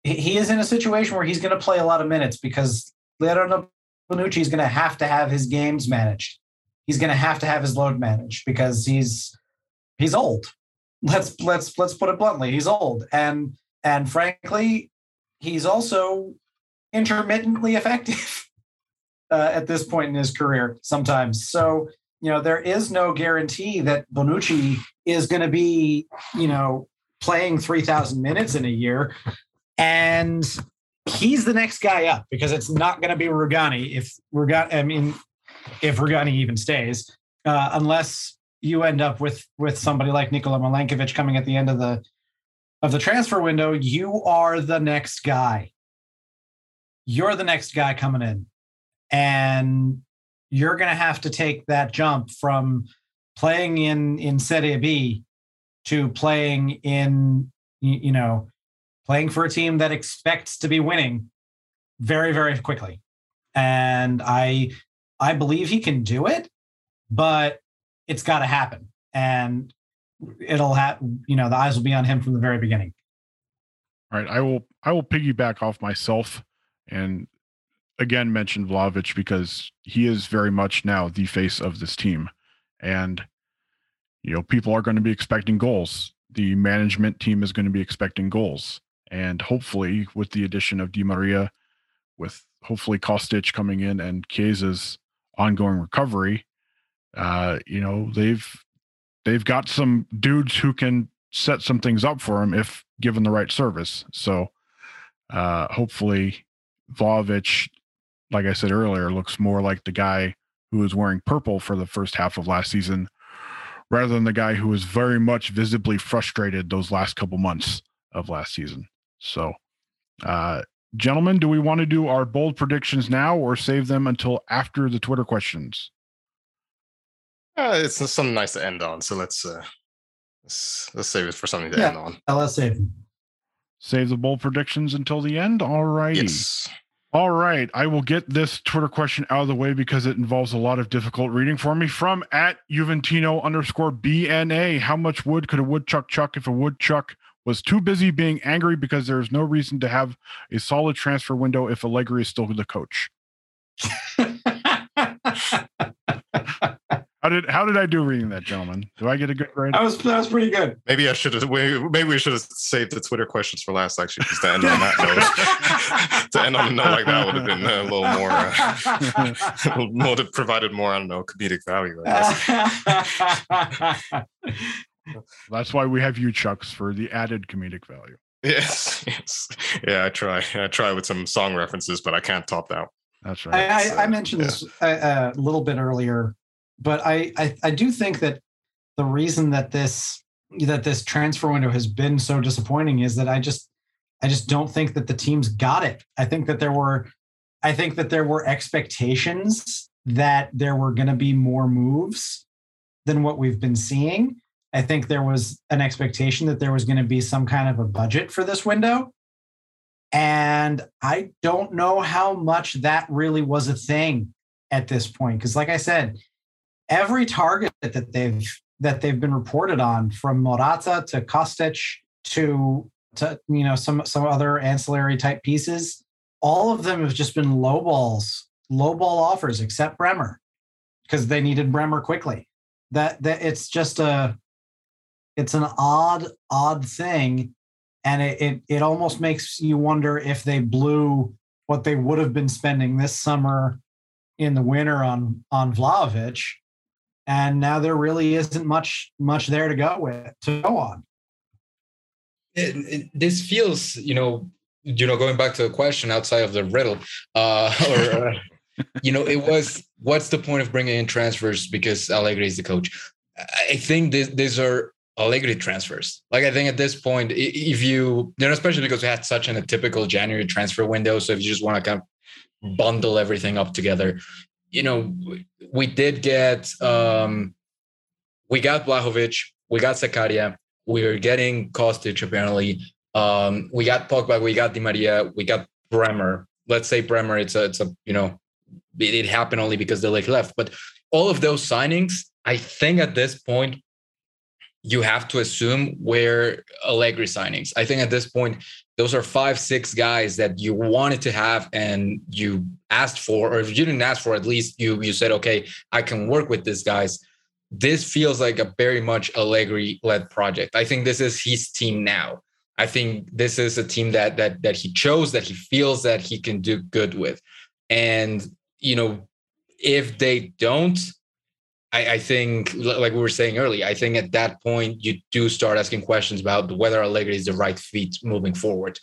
he- he is in a situation where he's going to play a lot of minutes because Leonardo Bonucci is going to have to have his games managed he's going to have to have his load managed because he's he's old. Let's let's let's put it bluntly. He's old, and and frankly, he's also intermittently effective uh, at this point in his career. Sometimes, so you know there is no guarantee that Bonucci is going to be you know playing three thousand minutes in a year, and he's the next guy up because it's not going to be Rugani if Rugani. I mean, if Rugani even stays, uh, unless you end up with with somebody like Nikola Milenkovic coming at the end of the of the transfer window, you are the next guy. You're the next guy coming in, and you're going to have to take that jump from playing in in Serie B to playing in you know playing for a team that expects to be winning very very quickly. And i i believe he can do it but it's got to happen. And it'll have you know the eyes will be on him from the very beginning. All right i will i will piggyback off myself and again mention Vlahovic because he is very much now the face of this team. And you know people are going to be expecting goals. The management team is going to be expecting goals. And hopefully, with the addition of Di Maria, with hopefully Kostic coming in and Chiesa's ongoing recovery, uh, you know they've they've got some dudes who can set some things up for him if given the right service. So uh, hopefully, Vlahovic, like I said earlier, looks more like the guy who was wearing purple for the first half of last season, rather than the guy who was very much visibly frustrated those last couple months of last season. So, uh, gentlemen, do we want to do our bold predictions now or save them until after the Twitter questions? Uh, it's something nice to end on. So let's uh, let's, let's save it for something to yeah, end on. let's save. Save the bold predictions until the end. All right. Yes. All right. I will get this Twitter question out of the way because it involves a lot of difficult reading for me. From at Juventino underscore BNA. How much wood could a woodchuck chuck if a woodchuck was too busy being angry because there is no reason to have a solid transfer window if Allegri is still the coach. how did how did I do reading that, gentlemen? Do I get a good grade? That was that was pretty good. Maybe I should have. Maybe we should have saved the Twitter questions for last, actually, just to end on that note. to end on a note like that would have been a little more. Uh, would have provided more. I don't know, comedic value. That's why we have you, Chucks, for the added comedic value. Yes, yes, yeah. I try. I try with some song references, but I can't top that. That's right. I, I, so, I mentioned yeah. this a, a, little bit earlier, but I, I I do think that the reason that this that this transfer window has been so disappointing is that I just I just don't think that the teams got it. I think that there were I think that there were expectations that there were going to be more moves than what we've been seeing. I think there was an expectation that there was going to be some kind of a budget for this window. And I don't know how much that really was a thing at this point. Because, like I said, every target that they've that they've been reported on, from Morata to Kostic to to you know some some other ancillary type pieces, all of them have just been low balls, low ball offers, except Bremer, because they needed Bremer quickly. That that it's just a it's an odd, odd thing. And it, it, it almost makes you wonder if they blew what they would have been spending this summer in the winter on on Vlahovic. And now there really isn't much much there to go with to go on. It, it, this feels, you know, you know, going back to the question outside of the riddle, uh, or uh, you know, it was what's the point of bringing in transfers because Allegri is the coach? I think this, these are Allegri transfers. Like I think at this point, if you, you know, especially because we had such an atypical January transfer window, so if you just want to kind of bundle everything up together, you know, we did get, um we got Vlahovic, we got Zakaria, we are getting Kostic apparently, um, we got Pogba, we got Di Maria, we got Bremer. Let's say Bremer, it's a, it's a, you know, it, it happened only because the leg left, but all of those signings, I think at this point you have to assume where Allegri signings. I think at this point, those are five, six guys that you wanted to have and you asked for, or if you didn't ask for, at least you you said, okay, I can work with these guys. this feels like a very much Allegri led project. I think this is his team now. I think this is a team that that that he chose that he feels that he can do good with. And you know, if they don't, I, I, think, like we were saying earlier, I think at that point you do start asking questions about whether Allegri is the right fit moving forward.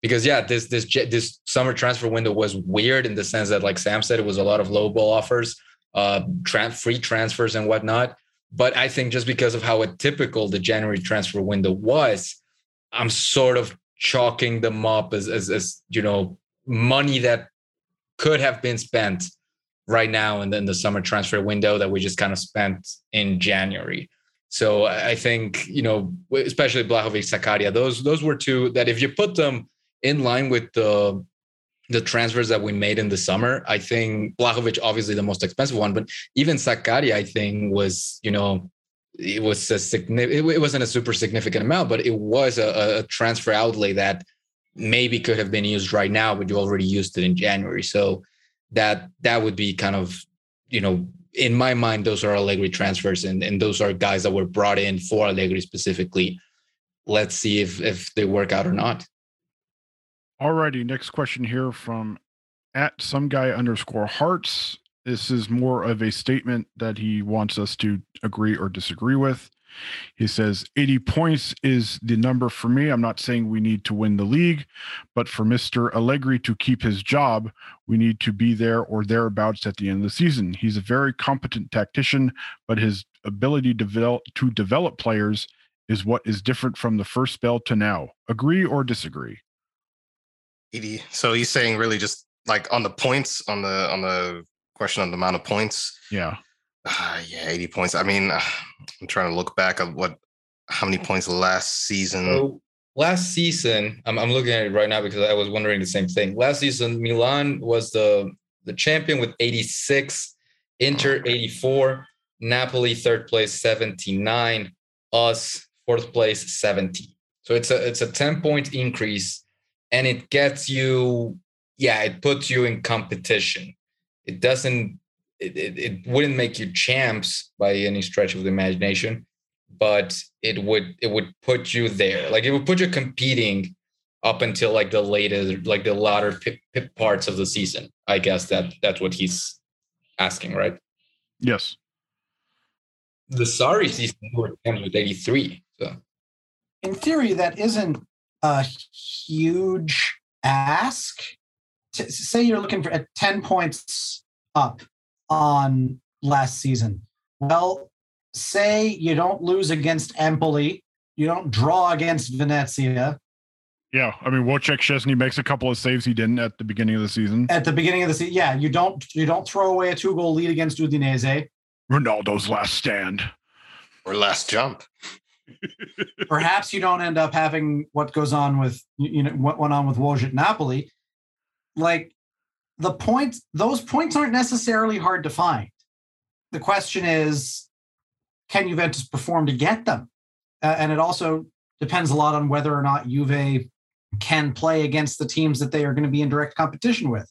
Because yeah, this this this summer transfer window was weird in the sense that, like Sam said, it was a lot of low ball offers, uh, tra- free transfers and whatnot. But I think just because of how atypical the January transfer window was, I'm sort of chalking them up as as, as you know money that could have been spent right now and then the summer transfer window that we just kind of spent in January. So I think, you know, especially Vlahovic, Zakaria, those those were two that if you put them in line with the the transfers that we made in the summer, I think Vlahovic obviously the most expensive one, but even Zakaria, I think was, you know, it was a significant it wasn't a super significant amount, but it was a, a transfer outlay that maybe could have been used right now, but you already used it in January. So that that would be kind of you know in my mind those are Allegri transfers and and those are guys that were brought in for Allegri specifically. Let's see if if they work out or not. Alrighty, next question here from at some guy underscore hearts. This is more of a statement that he wants us to agree or disagree with. He says 80 points is the number for me. I'm not saying we need to win the league, but for Mr. Allegri to keep his job, we need to be there or thereabouts at the end of the season. He's a very competent tactician, but his ability to develop, to develop players is what is different from the first spell to now. Agree or disagree? 80. So he's saying really just like on the points on the on the question on the amount of points. Yeah. Uh, yeah, 80 points. I mean, uh, I'm trying to look back at what how many points last season. So last season, I'm, I'm looking at it right now because I was wondering the same thing. Last season, Milan was the the champion with 86, Inter 84, Napoli third place 79, us fourth place 70. So it's a it's a 10 point increase and it gets you yeah, it puts you in competition. It doesn't it, it, it wouldn't make you champs by any stretch of the imagination, but it would it would put you there. Like it would put you competing up until like the latest, like the latter pip, pip parts of the season. I guess that that's what he's asking, right? Yes. The Sarri season were with 83. So in theory, that isn't a huge ask. To say you're looking for at 10 points up on last season? Well, say you don't lose against Empoli, you don't draw against Venezia. Yeah, I mean Wojciech Szczesny makes a couple of saves he didn't at the beginning of the season. At the beginning of the season, yeah, you don't you don't throw away a two goal lead against Udinese. Ronaldo's last stand or last jump. Perhaps you don't end up having what goes on with you know what went on with Woj at Napoli. Like the points, those points aren't necessarily hard to find. The question is, can Juventus perform to get them? Uh, and it also depends a lot on whether or not Juve can play against the teams that they are going to be in direct competition with.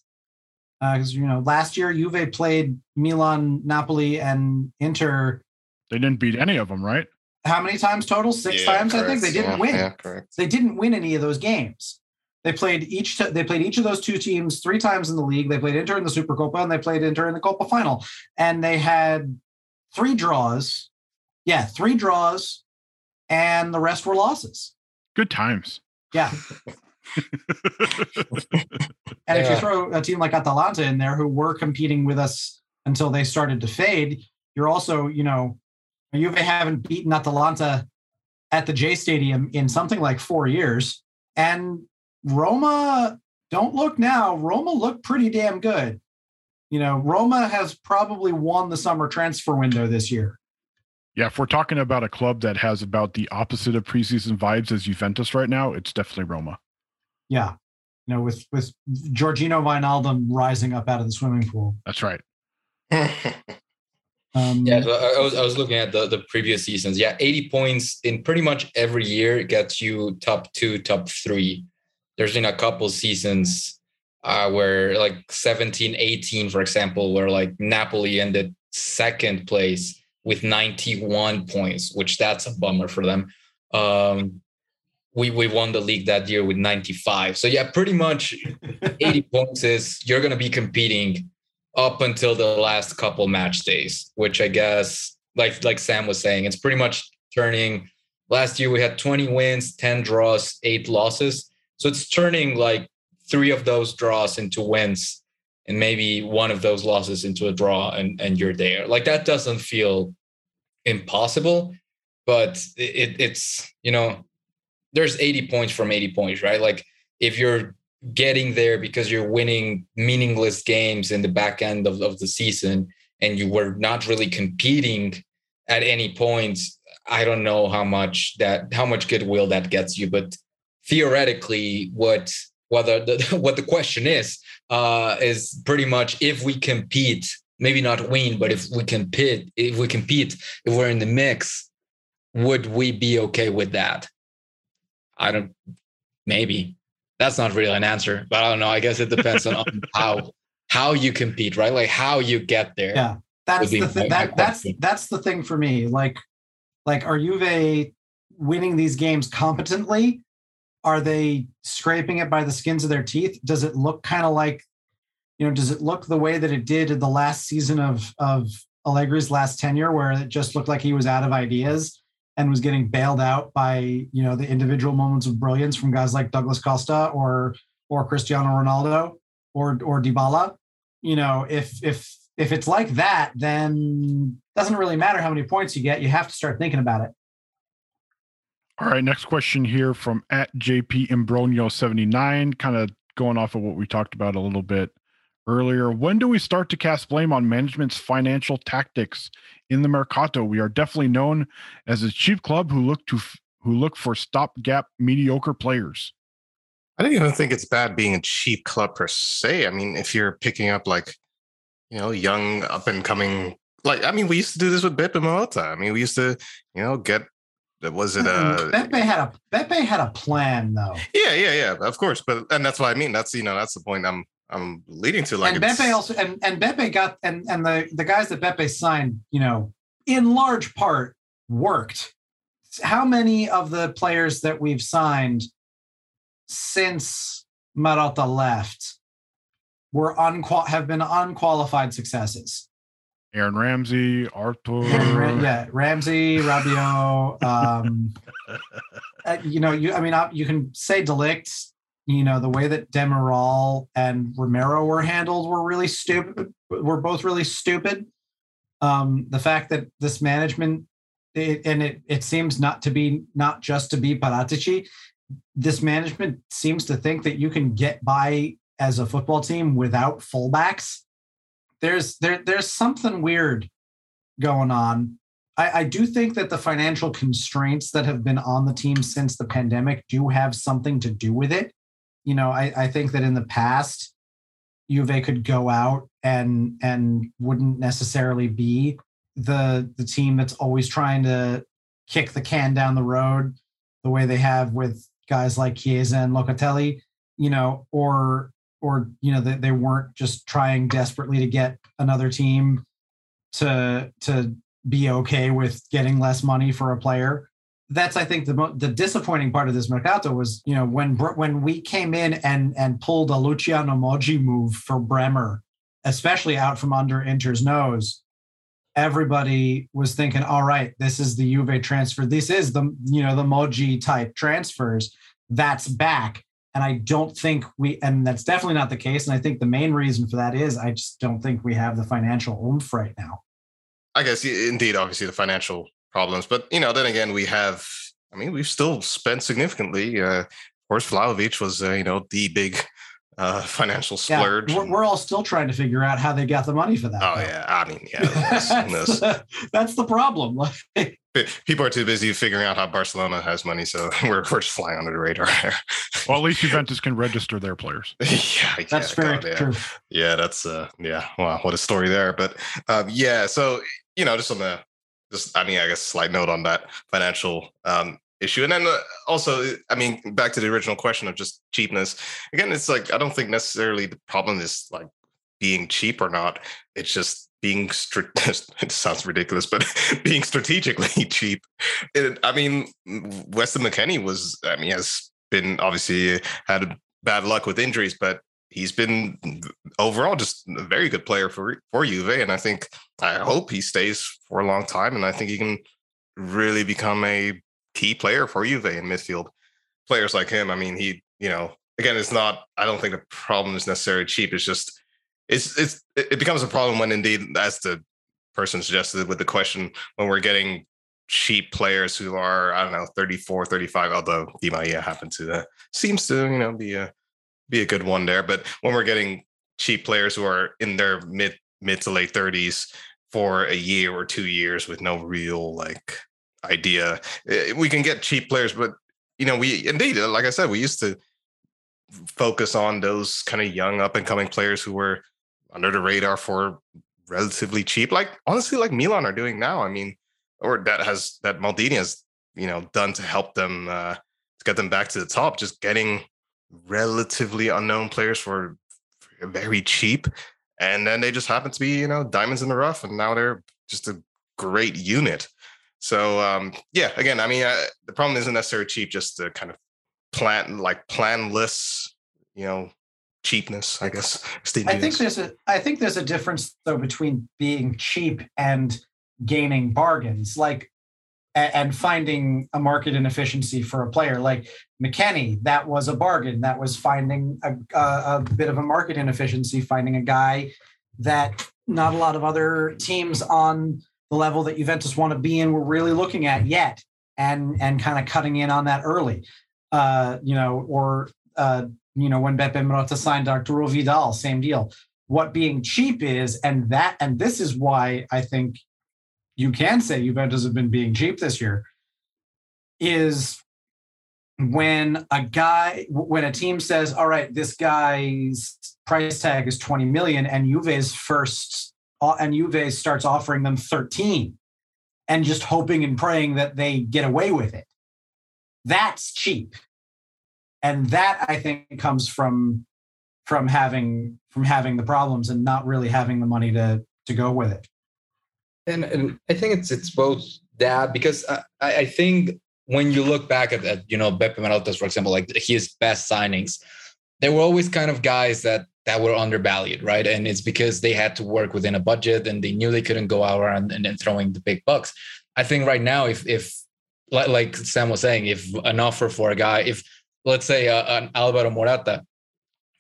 Because uh, you know, last year Juve played Milan, Napoli, and Inter. They didn't beat any of them, right? How many times total? Six yeah, times, correct. I think. They didn't yeah, win. Yeah, correct. They didn't win any of those games. They played each. They played each of those two teams three times in the league. They played Inter in the Supercoppa and they played Inter in the Coppa final. And they had three draws. Yeah, three draws, and the rest were losses. Good times. Yeah. and if you throw a team like Atalanta in there, who were competing with us until they started to fade, you're also, you know, Juve haven't beaten Atalanta at the J Stadium in something like four years. And Roma, don't look now. Roma looked pretty damn good. You know, Roma has probably won the summer transfer window this year. Yeah, if we're talking about a club that has about the opposite of preseason vibes as Juventus right now, it's definitely Roma. Yeah. You know, with with Georginio Wijnaldum rising up out of the swimming pool. That's right. Um, yeah, so I was I was looking at the the previous seasons. Yeah, 80 points in pretty much every year gets you top two, top three there's been a couple seasons uh, where like 17, 18, for example, where like Napoli ended second place with 91 points, which that's a bummer for them. Um, we we won the league that year with 95. So yeah, pretty much 80 points is you're going to be competing up until the last couple match days, which I guess like like Sam was saying, it's pretty much turning last year we had 20 wins, 10 draws, 8 losses. So it's turning like 3 of those draws into wins and maybe one of those losses into a draw and and you're there. Like that doesn't feel impossible, but it, it's you know there's 80 points from 80 points, right? Like if you're getting there because you're winning meaningless games in the back end of, of the season and you were not really competing at any point, I don't know how much that how much goodwill that gets you, but theoretically, what whether the, what the question is uh, is pretty much if we compete, maybe not win, but if we compete, if we compete, if we're in the mix, would we be okay with that? I don't, maybe that's not really an answer, but I don't know. I guess it depends on, on how how you compete, right? Like how you get there. Yeah, that's the thing. That, that's that's the thing for me. Like, like are Juve winning these games competently? Are they scraping it by the skins of their teeth? Does it look kind of like, you know, does it look the way that it did in the last season of of Allegri's last tenure, where it just looked like he was out of ideas? and was getting bailed out by you know the individual moments of brilliance from guys like Douglas Costa or or Cristiano Ronaldo or or Dybala. You know, if if if it's like that, then doesn't really matter how many points you get. You have to start thinking about it. All right, next question here from at JP Imbronio 79, kind of going off of what we talked about a little bit earlier. When do we start to cast blame on management's financial tactics in the Mercato? We are definitely known as a cheap club who look to who look for stopgap mediocre players. I don't even think it's bad being a cheap club per se. I mean, if you're picking up like, you know, young up and coming, like I mean, we used to do this with Beppe Marotta. I mean, we used to, you know, get was it uh Beppe had a Beppe had a plan though. Yeah, yeah, yeah. Of course, but and that's what I mean. That's you know that's the point I'm I'm leading to. Like and Beppe also and and Beppe got and and the the guys that Beppe signed, you know, in large part worked. How many of the players that we've signed since Marotta left were unqual have been unqualified successes? Aaron Ramsey, Arthur. yeah, Ramsey, Rabiot. Um, uh, you know, you. I mean, you can say de Ligt. You know, the way that Demiral and Romero were handled were really stupid. Were both really stupid. Um, the fact that this management, it, and it it seems not to be not just to be Paratici. This management seems to think that you can get by as a football team without fullbacks there's there there's something weird going on. I, I do think that the financial constraints that have been on the team since the pandemic do have something to do with it. You know, I, I think that in the past, Juve could go out and and wouldn't necessarily be the the team that's always trying to kick the can down the road the way they have with guys like Chiesa and Locatelli, you know, or or you know they, they weren't just trying desperately to get another team to to be okay with getting less money for a player. That's i think the the disappointing part of this mercato was you know when when we came in and and pulled a luciano moggi move for bremer especially out from under inter's nose everybody was thinking all right this is the juve transfer. This is the you know the moggi type transfers. That's back and I don't think we, and that's definitely not the case. And I think the main reason for that is I just don't think we have the financial oomph right now. I guess indeed, obviously the financial problems, but you know, then again, we have. I mean, we've still spent significantly. Uh, of course, Vlahovic was, uh, you know, the big uh, financial splurge. Yeah, we're, we're, all still trying to figure out how they got the money for that. Oh though. yeah, I mean, yeah, that's, that's, that's the problem. People are too busy figuring out how Barcelona has money, so we're we're just flying under the radar. well, at least Juventus can register their players. yeah, that's yeah, very God, yeah. true. Yeah, that's uh, yeah. Wow, what a story there. But um, yeah, so you know, just on the just I mean, I guess slight note on that financial um, issue. And then uh, also, I mean, back to the original question of just cheapness. Again, it's like I don't think necessarily the problem is like being cheap or not. It's just being strict, it sounds ridiculous, but being strategically cheap. It, I mean, Weston McKennie was, I mean, has been obviously had bad luck with injuries, but he's been overall just a very good player for for Juve, and I think I hope he stays for a long time, and I think he can really become a key player for Juve in midfield. Players like him, I mean, he, you know, again, it's not. I don't think the problem is necessarily cheap. It's just it's it's it becomes a problem when indeed, as the person suggested with the question, when we're getting cheap players who are I don't know 34, 35. Although Di Maria happened to uh, seems to you know be a be a good one there. But when we're getting cheap players who are in their mid mid to late 30s for a year or two years with no real like idea, eh, we can get cheap players. But you know, we indeed, like I said, we used to focus on those kind of young up and coming players who were under the radar for relatively cheap. Like honestly, like Milan are doing now. I mean, or that has that Maldini has you know done to help them uh, to get them back to the top. Just getting relatively unknown players for, very cheap, and then they just happen to be you know diamonds in the rough, and now they're just a great unit. So um, yeah, again, I mean, uh, the problem isn't necessarily cheap, just the kind of plan like planless, you know, cheapness, I guess. Steve I think there's a I think there's a difference though between being cheap and gaining bargains, like and finding a market inefficiency for a player like McKennie. That was a bargain. That was finding a, a, a bit of a market inefficiency, finding a guy that not a lot of other teams on the level that Juventus want to be in were really looking at yet, and and kind of cutting in on that early. Uh, you know, or uh, you know, when Beppe Marotta signed Arturo Vidal, same deal. What being cheap is, and that, and this is why I think you can say Juventus have been being cheap this year, is when a guy, when a team says, all right, this guy's price tag is 20 million, and Juve's first, uh, and Juve starts offering them 13 and just hoping and praying that they get away with it. That's cheap and that I think comes from from having from having the problems and not really having the money to to go with it. And, and I think it's it's both that because I, I think when you look back at, at you know Beppe Marotta's, for example, like his best signings, there were always kind of guys that that were undervalued, right? And it's because they had to work within a budget and they knew they couldn't go out and, and, and throwing the big bucks. I think right now, if if like Sam was saying, if an offer for a guy, if let's say uh, an Alvaro Morata,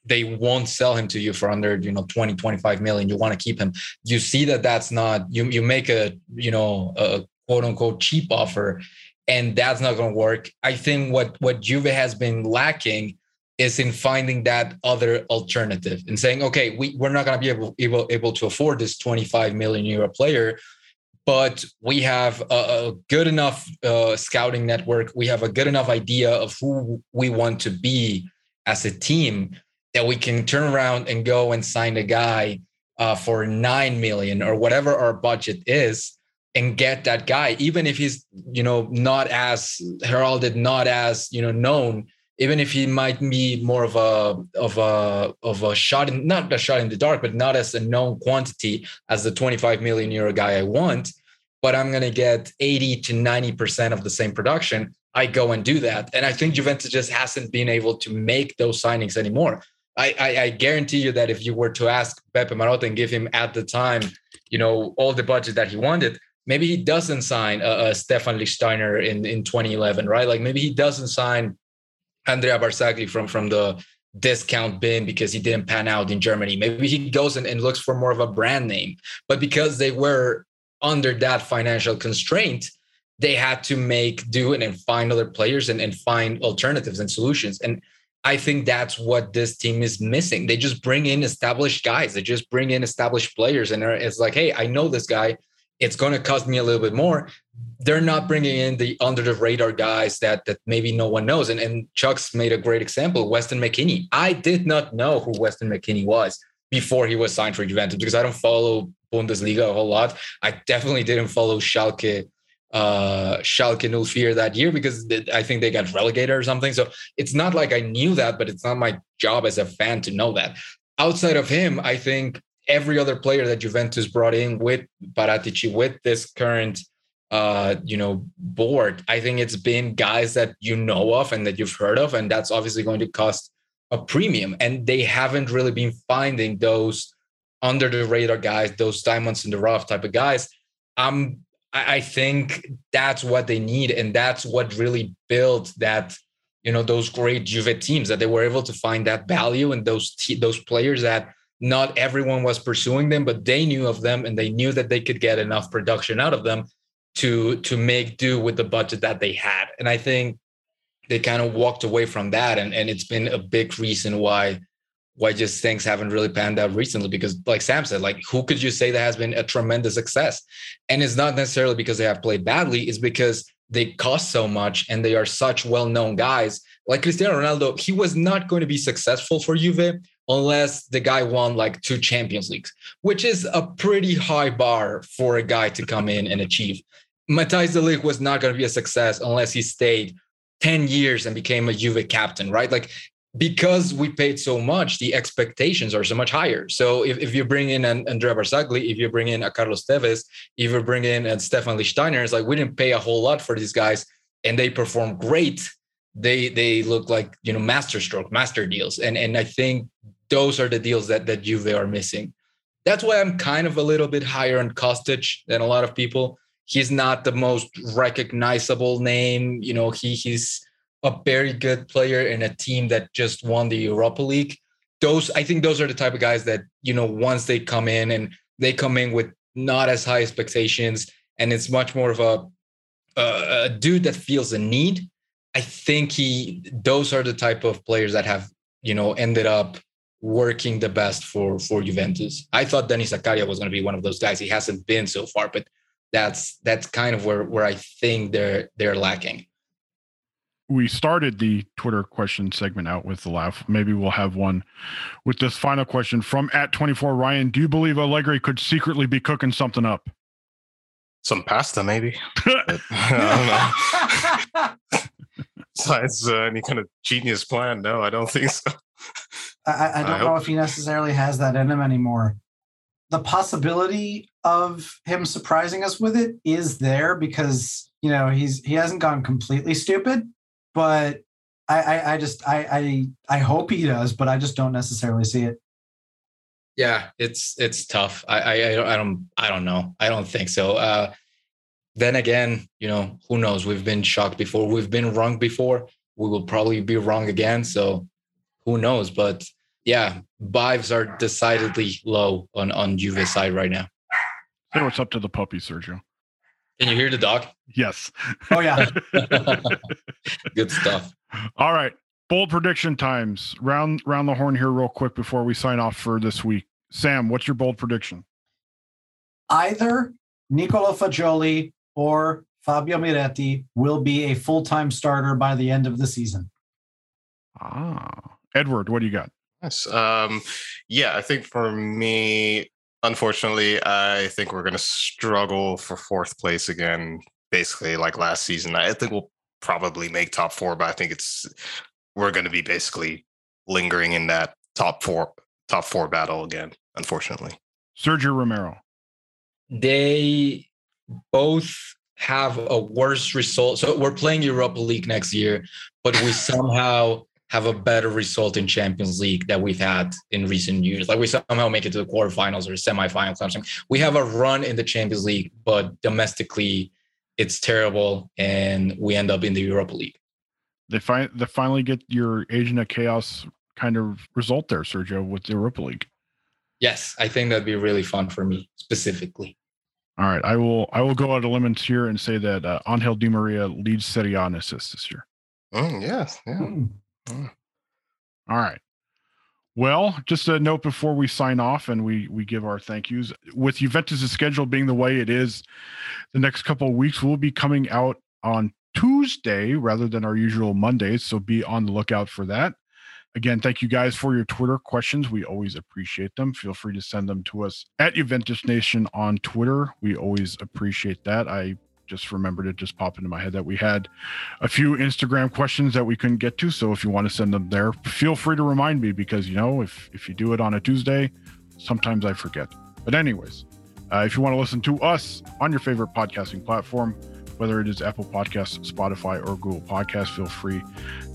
they won't sell him to you for under you know 20 25 million. You want to keep him. You see that that's not you you make a you know a quote unquote cheap offer and that's not going to work. I think what what juve has been lacking is in finding that other alternative and saying okay we, we're not going to be able, able able to afford this 25 million euro player but we have a, a good enough uh, scouting network. We have a good enough idea of who we want to be as a team that we can turn around and go and sign a guy uh, for nine million or whatever our budget is and get that guy, even if he's you know not as heralded, not as you know known, even if he might be more of a of a of a shot in not a shot in the dark, but not as a known quantity as the 25 million euro guy I want, but I'm gonna get 80 to 90% of the same production, I go and do that. And I think Juventus just hasn't been able to make those signings anymore. I, I, I guarantee you that if you were to ask Beppe Marotta and give him at the time, you know, all the budget that he wanted, maybe he doesn't sign a, a Stefan Lichtsteiner in, in 2011, right? Like maybe he doesn't sign Andrea Barzagli from from the discount bin because he didn't pan out in Germany. Maybe he goes and, and looks for more of a brand name. But because they were under that financial constraint, they had to make do and find other players and, and find alternatives and solutions. And I think that's what this team is missing. They just bring in established guys. They just bring in established players, and it's like, hey, I know this guy. It's going to cost me a little bit more they're not bringing in the under the radar guys that that maybe no one knows. And, and Chuck's made a great example, Weston McKennie. I did not know who Weston McKennie was before he was signed for Juventus because I don't follow Bundesliga a whole lot. I definitely didn't follow Schalke uh Schalke 04 that year because I think they got relegated or something. So it's not like I knew that, but it's not my job as a fan to know that. Outside of him, I think every other player that Juventus brought in with Paratici, with this current uh, you know, board, I think it's been guys that you know of and that you've heard of, and that's obviously going to cost a premium. And they haven't really been finding those under the radar guys, those diamonds in the rough type of guys. Um, I, I think that's what they need, and that's what really built that you know those great Juve teams that they were able to find that value and those those players that not everyone was pursuing them, but they knew of them and they knew that they could get enough production out of them to to make do with the budget that they had. And I think they kind of walked away from that. And, and it's been a big reason why why just things haven't really panned out recently because like sam said like who could you say that has been a tremendous success and it's not necessarily because they have played badly it's because they cost so much and they are such well-known guys like cristiano ronaldo he was not going to be successful for juve unless the guy won like two champions leagues which is a pretty high bar for a guy to come in and achieve Matthijs de Ligt was not going to be a success unless he stayed 10 years and became a Juve captain, right? Like because we paid so much, the expectations are so much higher. So if, if you bring in an Andrea Barzagli, if you bring in a Carlos Tevez, if you bring in a Stefan Lichtsteiner, it's like we didn't pay a whole lot for these guys and they perform great. They they look like you know master stroke, master deals. And and I think those are the deals that that Juve are missing. That's why I'm kind of a little bit higher on Kostic than a lot of people he's not the most recognizable name. You know, he he's a very good player in a team that just won the Europa League. Those I think those are the type of guys that, you know, once they come in and they come in with not as high expectations and it's much more of a a, a dude that feels a need. I think he those are the type of players that have, you know, ended up working the best for for Juventus. I thought Denis Zakaria was going to be one of those guys. He hasn't been so far, but that's that's kind of where where I think they're they're lacking. We started the Twitter question segment out with the laugh. Maybe we'll have one with this final question from at 24 Ryan. Do you believe Allegri could secretly be cooking something up? Some pasta, maybe. I don't know. Besides uh, any kind of genius plan, no, I don't think so. I, I don't I know hope. if he necessarily has that in him anymore the possibility of him surprising us with it is there because you know he's he hasn't gone completely stupid, but I I, I just I, I I hope he does, but I just don't necessarily see it. Yeah, it's it's tough. I I I don't I don't, know. I don't think so. Uh, then again, you know, who knows? We've been shocked before. We've been wrong before. We will probably be wrong again. So who knows? But yeah, vibes are decidedly low on on Juve side right now. Say what's up to the puppy, Sergio. Can you hear the dog? Yes. Oh yeah. Good stuff. All right. Bold prediction times. Round round the horn here real quick before we sign off for this week. Sam, what's your bold prediction? Either Nicola Fagioli or Fabio Miretti will be a full-time starter by the end of the season. Ah. Edward, what do you got? Yes. Um, yeah, I think for me, unfortunately, I think we're going to struggle for fourth place again, basically like last season. I think we'll probably make top four, but I think it's we're going to be basically lingering in that top four top four battle again, unfortunately. Sergio Romero. They both have a worse result. So we're playing Europa League next year, but we somehow have a better result in Champions League that we've had in recent years. Like we somehow make it to the quarterfinals or semifinals or something. We have a run in the Champions League, but domestically it's terrible and we end up in the Europa League. They find they finally get your Agent of Chaos kind of result there, Sergio, with the Europa League. Yes, I think that'd be really fun for me specifically. All right, I will I will go out of limits here and say that uh, Angel Di Maria leads Serie A assists this year. Mm, yes, yeah. Mm. Mm. All right. Well, just a note before we sign off and we we give our thank yous. With Juventus' schedule being the way it is, the next couple of weeks will be coming out on Tuesday rather than our usual Mondays. So be on the lookout for that. Again, thank you guys for your Twitter questions. We always appreciate them. Feel free to send them to us at Juventus Nation on Twitter. We always appreciate that. I just remembered it just popped into my head that we had a few Instagram questions that we couldn't get to. So if you want to send them there, feel free to remind me because you know if if you do it on a Tuesday, Sometimes I forget. But, anyways, uh, if you want to listen to us on your favorite podcasting platform, whether it is Apple Podcasts, Spotify, or Google Podcasts, feel free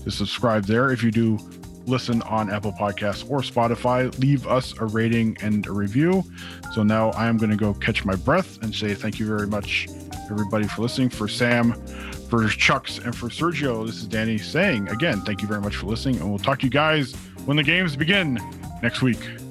to subscribe there. If you do listen on Apple Podcasts or Spotify, leave us a rating and a review. So now I am going to go catch my breath and say thank you very much, everybody, for listening. For Sam, for Chucks, and for Sergio, this is Danny saying again, thank you very much for listening. And we'll talk to you guys when the games begin next week.